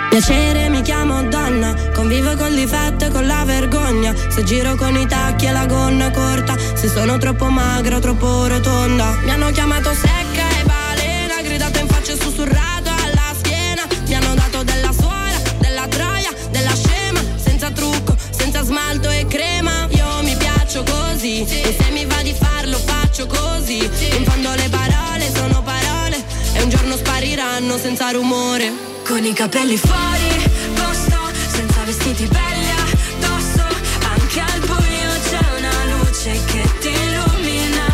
Piacere mi chiamo donna, convivo col difetto e con la vergogna. Se giro con i tacchi e la gonna corta, se sono troppo magra o troppo rotonda. Mi hanno chiamato secca e balena, gridato in faccia e sussurrato così, e se mi va di farlo faccio così. In fondo le parole sono parole, e un giorno spariranno senza rumore. Con i capelli fuori posto, senza vestiti belli addosso, anche al buio c'è una luce che ti illumina.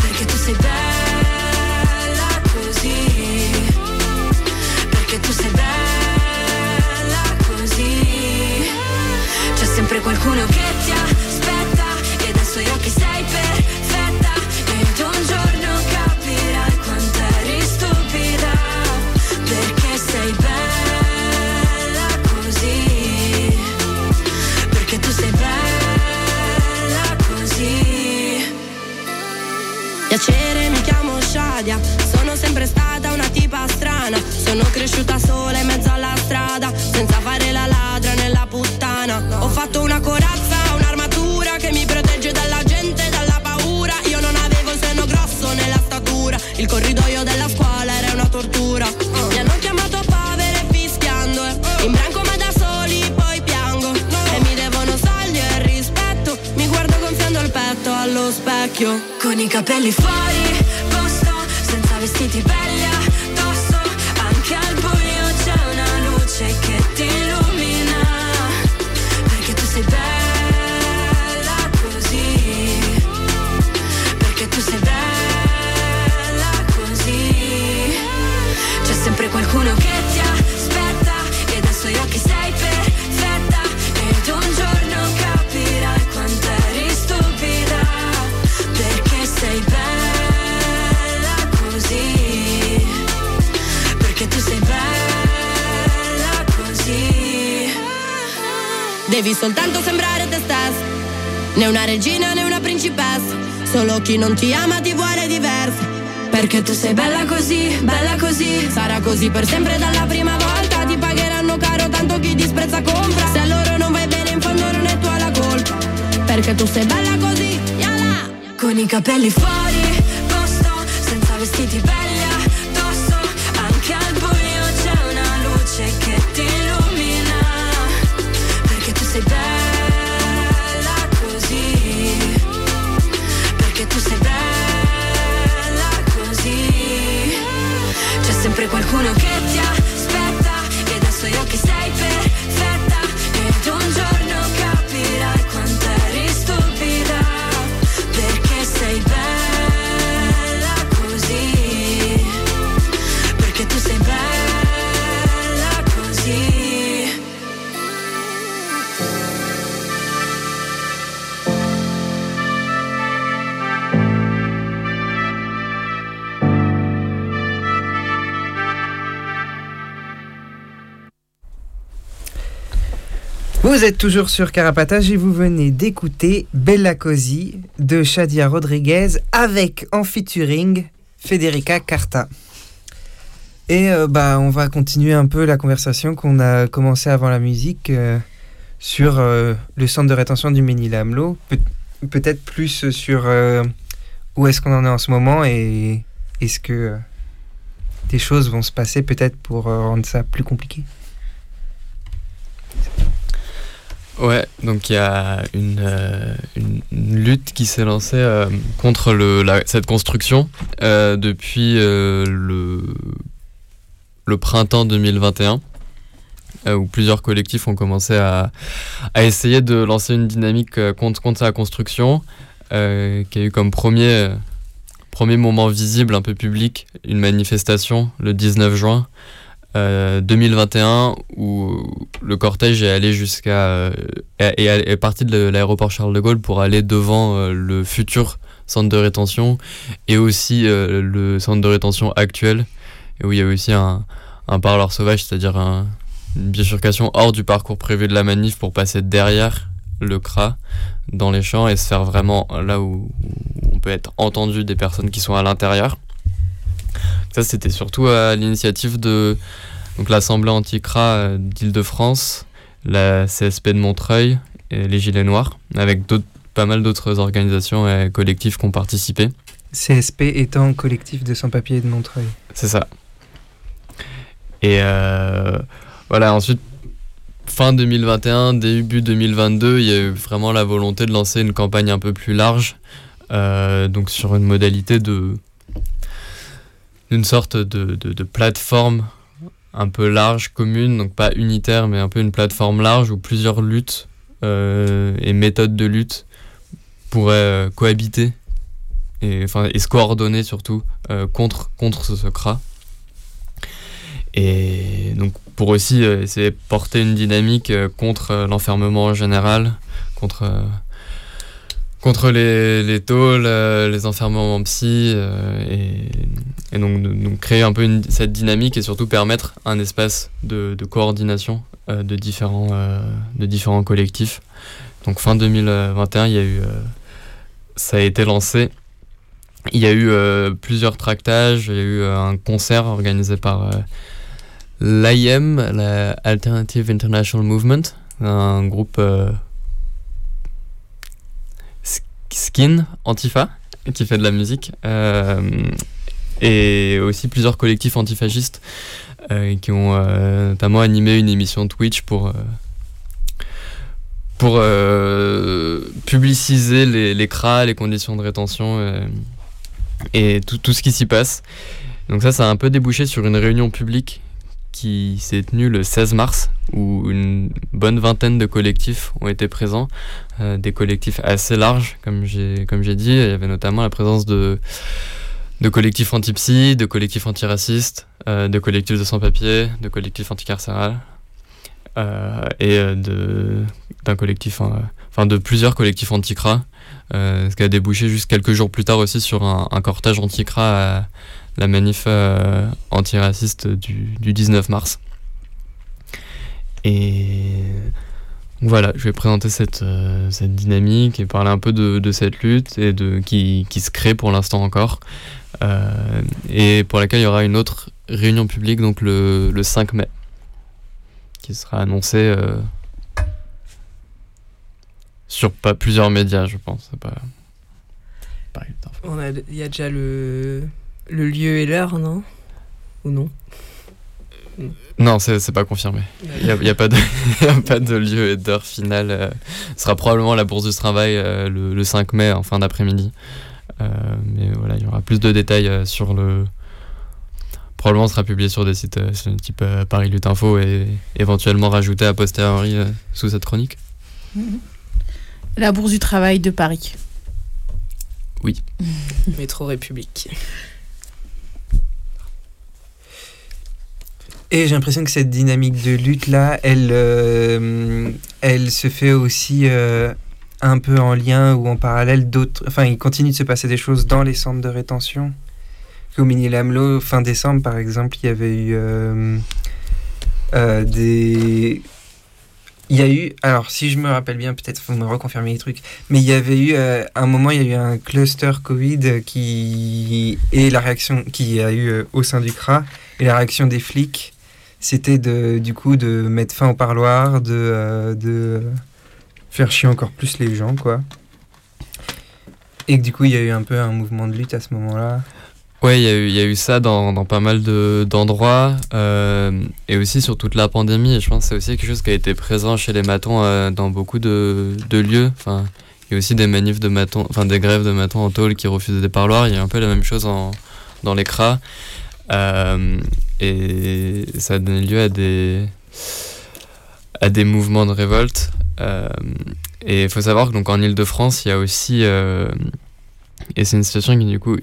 Perché tu sei bella così. Perché tu sei bella così. C'è sempre qualcuno che cresciuta sola in mezzo alla strada, senza fare la ladra nella puttana. Ho fatto una corazza, un'armatura che mi protegge dalla gente, dalla paura. Io non avevo il seno grosso nella statura, il corridoio della scuola era una tortura. Mi hanno chiamato povere fischiando, in branco ma da soli poi piango. E mi devono soldi e rispetto, mi guardo gonfiando il petto allo specchio. Con i capelli fuori, chi non ti ama ti vuole diversa. Perché tu sei bella così, bella così. Sarà così per sempre dalla prima volta. Ti pagheranno caro tanto chi disprezza compra. Se a loro non vai bene in fondo non è tua la colpa. Perché tu sei bella così, yala. Con i capelli fuori, Êtes toujours sur Carapatage et vous venez d'écouter Bella Cosi de Shadia Rodriguez avec en featuring Federica Carta. Et euh, bah, on va continuer un peu la conversation qu'on a commencé avant la musique euh, sur euh, le centre de rétention du Ménil-Amelot. Pe- Peut-être plus sur où est-ce qu'on en est en ce moment et est-ce que des choses vont se passer peut-être pour rendre ça plus compliqué. Ouais, donc il y a une, euh, lutte qui s'est lancée euh, contre la- cette construction euh, depuis le, printemps 2021, euh, où plusieurs collectifs ont commencé à, essayer de lancer une dynamique contre, contre sa construction, qui a eu comme premier, premier moment visible, un peu public, une manifestation le 19 juin. Euh, 2021 où le cortège est allé jusqu'à euh, est, parti de l'aéroport Charles de Gaulle pour aller devant euh, le futur centre de rétention et aussi euh, le centre de rétention actuel. Où il y a aussi un, un parleur sauvage c'est-à-dire un- une bifurcation hors du parcours prévu de la manif pour passer derrière le CRA dans les champs et se faire vraiment là où on peut être entendu des personnes qui sont à l'intérieur ça, c'était surtout à l'initiative de donc l'Assemblée anti-CRA euh, d'Île-de-France, la CSP de Montreuil et les Gilets Noirs, avec d'autres- pas mal d'autres organisations et collectifs qui ont participé. CSP étant collectif de sans-papiers de Montreuil. C'est ça. Et euh, voilà, ensuite, fin 2021, début 2022, il y a eu vraiment la volonté de lancer une campagne un peu plus large, euh, donc sur une modalité de d'une sorte de, de, plateforme un peu large, commune, donc pas unitaire, mais un peu une plateforme large où plusieurs luttes euh, et méthodes de lutte pourraient euh, cohabiter et, enfin, et se coordonner surtout euh, contre, contre ce, ce CRA. Et donc pour aussi essayer de porter une dynamique contre l'enfermement en général, contre, contre les, les tôles, euh, les enfermements psy, euh, et, donc, donc créer un peu cette dynamique et surtout permettre un espace de, coordination euh, de, différents, de différents collectifs. Donc fin 2021, il y a eu, ça a été lancé. Il y a eu plusieurs tractages, il y a eu un concert organisé par l'IM, la Alternative International Movement, un groupe skin, Antifa, qui fait de la musique, et aussi plusieurs collectifs antifascistes qui ont notamment animé une émission Twitch pour pour euh, publiciser les, les les conditions de rétention euh, et tout, tout, ce qui s'y passe. Donc ça, ça a un peu débouché sur une réunion publique qui s'est tenue le 16 mars, où une bonne vingtaine de collectifs ont été présents, euh, des collectifs assez larges, comme j'ai dit. Il y avait notamment la présence de de collectifs anti-psy, de collectifs antiracistes, de collectifs de sans-papiers, de collectifs anticarcérales, euh, et euh, de d'un collectif, enfin de plusieurs collectifs anti-CRA, euh, ce qui a débouché juste quelques jours plus tard aussi sur un, cortège anti-CRA à la manif antiraciste du, du 19 mars. Et voilà, je vais présenter cette, cette dynamique et parler un peu de, cette lutte et de, qui, se crée pour l'instant encore. et pour laquelle il y aura une autre réunion publique donc le, le 5 mai qui sera annoncé euh, sur pas plusieurs médias, je pense. Pas... Il y a déjà le, le lieu et l'heure, non? Ou non? Non, c'est pas confirmé. Il n'y a, a, pas de, a pas de lieu et d'heure finale. Euh, ce sera probablement la Bourse du Travail euh, le, le, 5 mai en fin d'après-midi. mais voilà, il y aura plus de détails sur le, probablement sera publié sur des sites euh, type euh, Paris Lutte Info et éventuellement rajouté à posteriori euh, sous cette chronique. Mhm. La Bourse du Travail de Paris. Oui. Métro République. Et j'ai l'impression que cette dynamique de lutte-là, elle, elle se fait aussi un peu en lien ou en parallèle d'autres... Enfin, il continue de se passer des choses dans les centres de rétention au Mini-Lamelot, fin décembre, par exemple, il y avait eu euh, euh, des. Il y a eu, alors si je me rappelle bien, peut-être faut me reconfirmer les trucs, mais il y avait eu euh, un moment, il y a eu un cluster Covid qui et la réaction qui a eu au sein du CRA et la réaction des flics, c'était de du coup de mettre fin au parloir, de, de faire chier encore plus les gens quoi. Et que du coup il y a eu un peu un mouvement de lutte à ce moment-là. Ouais, il y, a eu ça dans, dans pas mal d'endroits euh, et aussi sur toute la pandémie. Et je pense que c'est aussi quelque chose qui a été présent chez les matons euh, dans beaucoup de, de, lieux. Enfin, il y a aussi des manifs de matons, enfin des grèves de matons en tôle qui refusent des parloirs. Il y a un peu la même chose en, dans les cras. Euh, et ça a donné lieu à des, à des mouvements de révolte. et il faut savoir que donc en Ile-de-France, il y a aussi. et c'est une situation qui du coup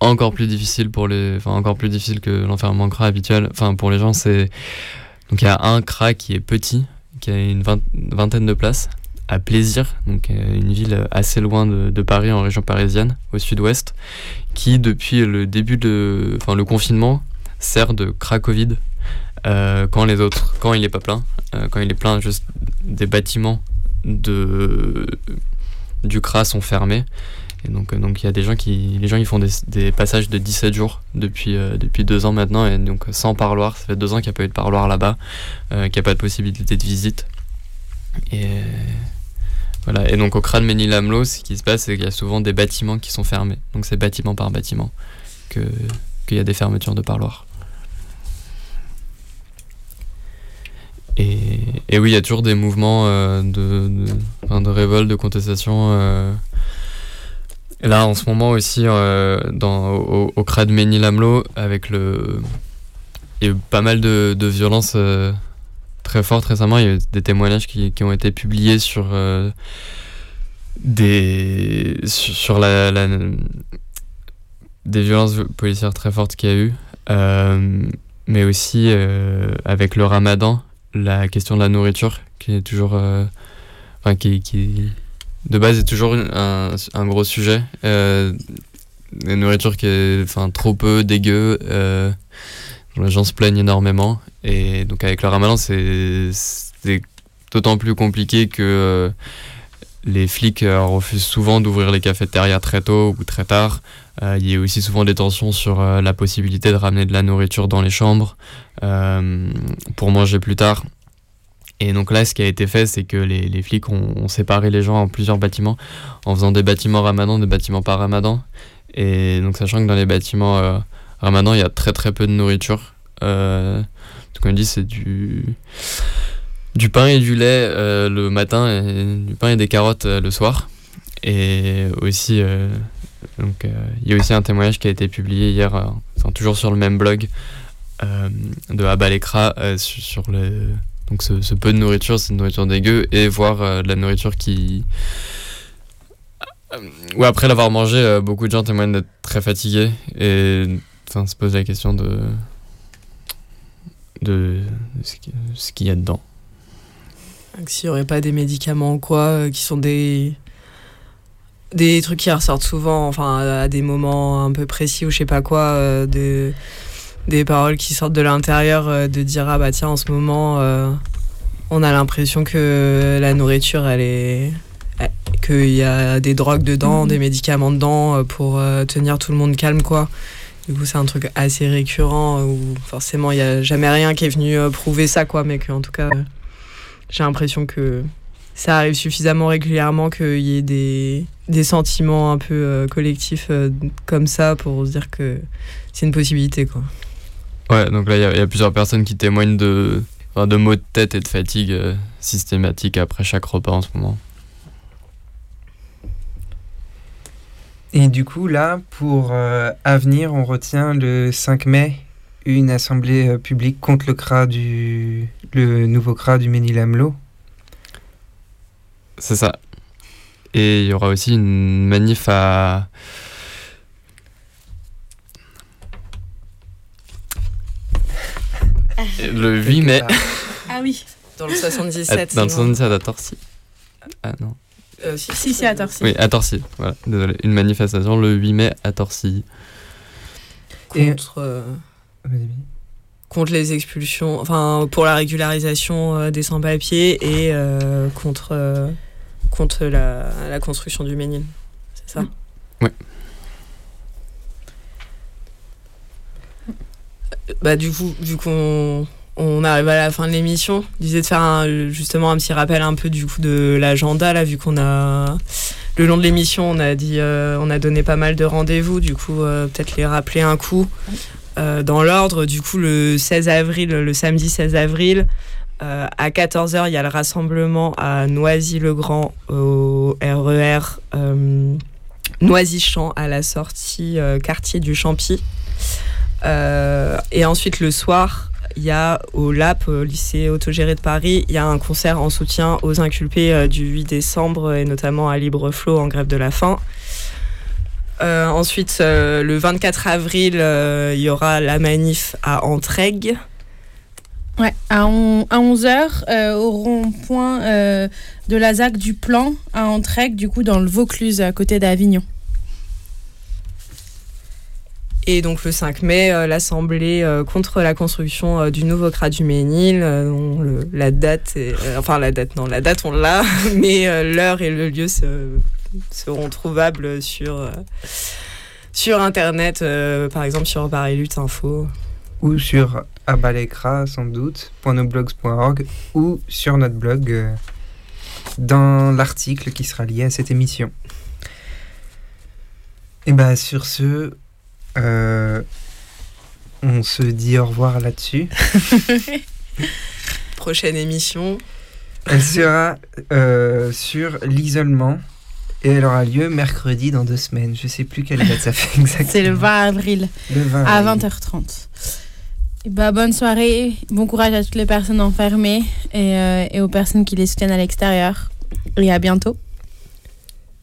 encore plus difficile pour les, encore plus difficile que l'enfermement CRA habituel. Enfin pour les gens c'est donc il y a un CRA qui est petit, qui a une vingtaine de places à Plaisir, donc euh, une ville assez loin de, Paris en région parisienne, au sud-ouest, qui depuis le début de, enfin le confinement sert de CRA Covid euh, quand les autres, quand il est pas plein, euh, quand il est plein juste des bâtiments de du CRA sont fermés et donc, euh, il y a des gens qui, les gens ils font des, passages de 17 jours depuis, euh, depuis deux ans maintenant, et donc sans parloir. Ça fait deux ans qu'il n'y a pas eu de parloir là-bas, euh, qu'il n'y a pas de possibilité de visite. Et voilà. Et donc au crâne Ménilamlo, ce qui se passe, c'est qu'il y a souvent des bâtiments qui sont fermés. Donc c'est bâtiment par bâtiment que qu'il y a des fermetures de parloirs. Et, oui, il y a toujours des mouvements de, de, de, révolte, de contestation Là, en ce moment aussi, euh, au, au CRAD Ménilamlo, avec le. Il y a eu pas mal de, de violences euh, très fortes récemment. Il y a eu des témoignages qui, ont été publiés sur. Euh, des. sur, la, des violences policières très fortes qu'il y a eu. mais aussi avec le ramadan, la question de la nourriture qui est toujours. enfin, qui, de base, c'est toujours un, gros sujet. Euh, la nourriture qui est enfin, trop peu, dégueu. Euh, les gens se plaignent énormément. Et donc, avec le ramadan, c'est d'autant plus compliqué que euh, les flics euh, refusent souvent d'ouvrir les cafétérias très tôt ou très tard. il y a aussi souvent des tensions sur la possibilité de ramener de la nourriture dans les chambres. Pour manger plus tard. Et donc là, ce qui a été fait, c'est que les, les flics ont, séparé les gens en plusieurs bâtiments, en faisant des bâtiments ramadan, des bâtiments pas ramadan. Et donc, sachant que dans les bâtiments euh, ramadan, il y a très très peu de nourriture. Euh, donc, on dit, c'est du, du pain et du lait euh, le matin, et du pain et des carottes le soir. Et aussi, donc, il y a aussi un témoignage qui a été publié hier, toujours sur le même blog, de Abalekra sur le donc ce, peu de nourriture, c'est une nourriture dégueu, et voir euh, de la nourriture qui... Ou après l'avoir mangé, euh, beaucoup de gens témoignent d'être très fatigués, et enfin, se pose la question de, de ce qu'il y a dedans. S'il n'y aurait pas des médicaments ou quoi, euh, qui sont des des trucs qui ressortent souvent, enfin à des moments un peu précis ou je sais pas quoi, de des paroles qui sortent de l'intérieur, euh, de dire ah bah tiens en ce moment euh, on a l'impression que la nourriture elle est qu'il y a des drogues dedans, mhm. des médicaments dedans euh, pour tenir tout le monde calme quoi. Du coup c'est un truc assez récurrent où forcément il n'y a jamais rien qui est venu prouver ça quoi, mais que en tout cas j'ai l'impression que ça arrive suffisamment régulièrement qu'il y ait des, des sentiments un peu collectifs comme ça pour se dire que c'est une possibilité quoi. Ouais, donc là, il y, a plusieurs personnes qui témoignent de, de maux de tête et de fatigue euh, systématique après chaque repas en ce moment. Et du coup, là, pour euh, Avenir, on retient le 5 mai une assemblée euh, publique contre le CRA du le nouveau CRA du Ménil-Amelot. C'est ça. Et il y aura aussi une manif à le 8 mai. Ah oui. Dans le 77. Dans le 77 à Torcy. Ah non. Euh, si, si, à Torcy. Oui, à Torcy. Voilà, désolé. Une manifestation le 8 mai à Torcy. Contre. Euh, contre les expulsions, enfin pour la régularisation euh, des sans-papiers et contre, contre la, la, construction du Ménil. C'est ça? Oui. Bah, du coup, vu qu'on on arrive à la fin de l'émission, disais de faire un, justement un petit rappel un peu du coup de l'agenda là, vu qu'on a le long de l'émission, on a dit, euh, on a donné pas mal de rendez-vous, du coup euh, peut-être les rappeler un coup euh, dans l'ordre. Du coup, le 16 avril, le samedi 16 avril. à 14h, il y a le rassemblement à Noisy-le-Grand au RER e Noisy-Champ à la sortie quartier du Champy. Euh, et ensuite, le soir, il y a au LAP, au lycée autogéré de Paris, il y a un concert en soutien aux inculpés euh, du 8 décembre et notamment à Libre Flot en grève de la faim. Euh, ensuite, le 24 avril, il y aura la manif à Entraigues. Ouais, à, 11h, au rond-point de la ZAC du Plan à Entraigues, du coup dans le Vaucluse, à côté d'Avignon. Et donc le 5 mai, euh, l'Assemblée euh, contre la construction euh, du nouveau CRA du Ménil. la date, enfin la date, non, la date on l'a, mais l'heure et le lieu seront trouvables sur, sur Internet, par exemple sur Paris Lutte Info. Ou sur abalekra sans doute, .noblogs.org ou sur notre blog dans l'article qui sera lié à cette émission. Et bien sur ce, euh, on se dit au revoir là-dessus. Prochaine émission. Elle sera euh, sur l'isolement et elle aura lieu mercredi dans deux semaines. Je sais plus quelle date ça fait exactement. C'est le 20 avril. Le 20 à 20h30. bah, bonne soirée, bon courage à toutes les personnes enfermées et, euh, et aux personnes qui les soutiennent à l'extérieur. Et à bientôt.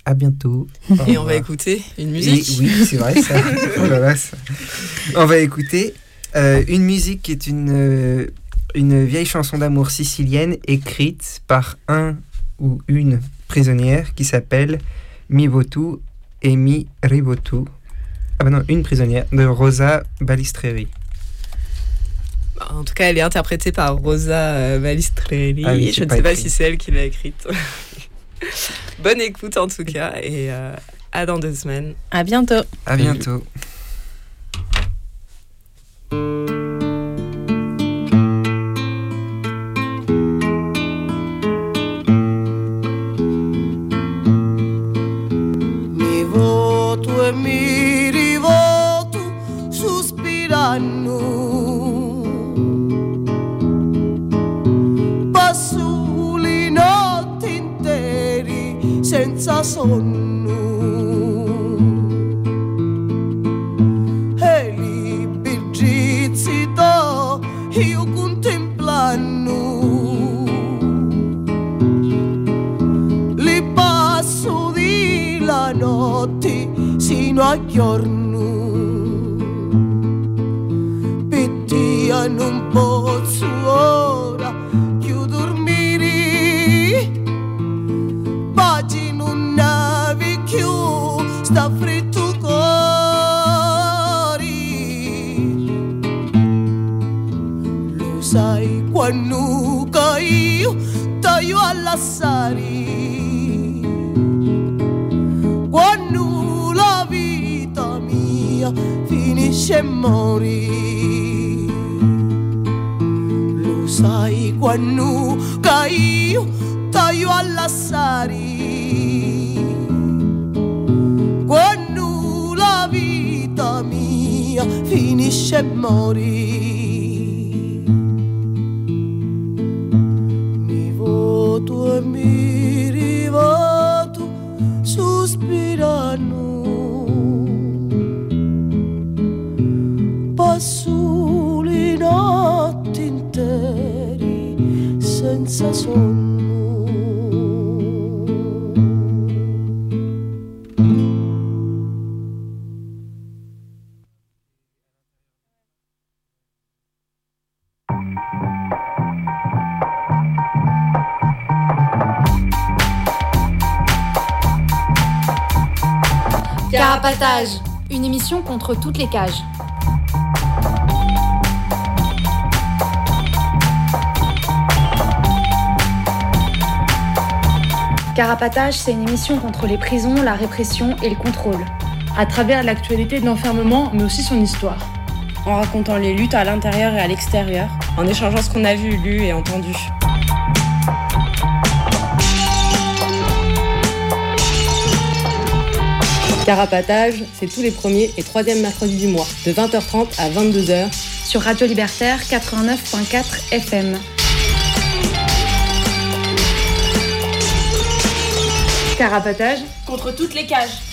À bientôt. Et on va écouter une musique. oui, c'est vrai ça. Oh on va écouter euh, une musique qui est une, euh, une vieille chanson d'amour sicilienne écrite par un ou une prisonnière qui s'appelle Mi Votu et Mi Rivotu. Ah ben non, une prisonnière de Rosa Balistreri. En tout cas, elle est interprétée par Rosa euh, Balistreri. Ah Je ne sais pas si c'est elle qui l'a écrite. Bonne écoute en tout cas et euh, à dans deux semaines. À bientôt. À bientôt. corazón toutes les cages. Carapatage, c'est une émission contre les prisons, la répression et le contrôle. À travers l'actualité de l'enfermement, mais aussi son histoire. En racontant les luttes à l'intérieur et à l'extérieur. En échangeant ce qu'on a vu, lu et entendu. Carapatage, c'est tous les premiers et troisièmes mercredis du mois, de 20h30 à 22h. Sur Radio Libertaire 89.4 FM. Carapatage Contre toutes les cages.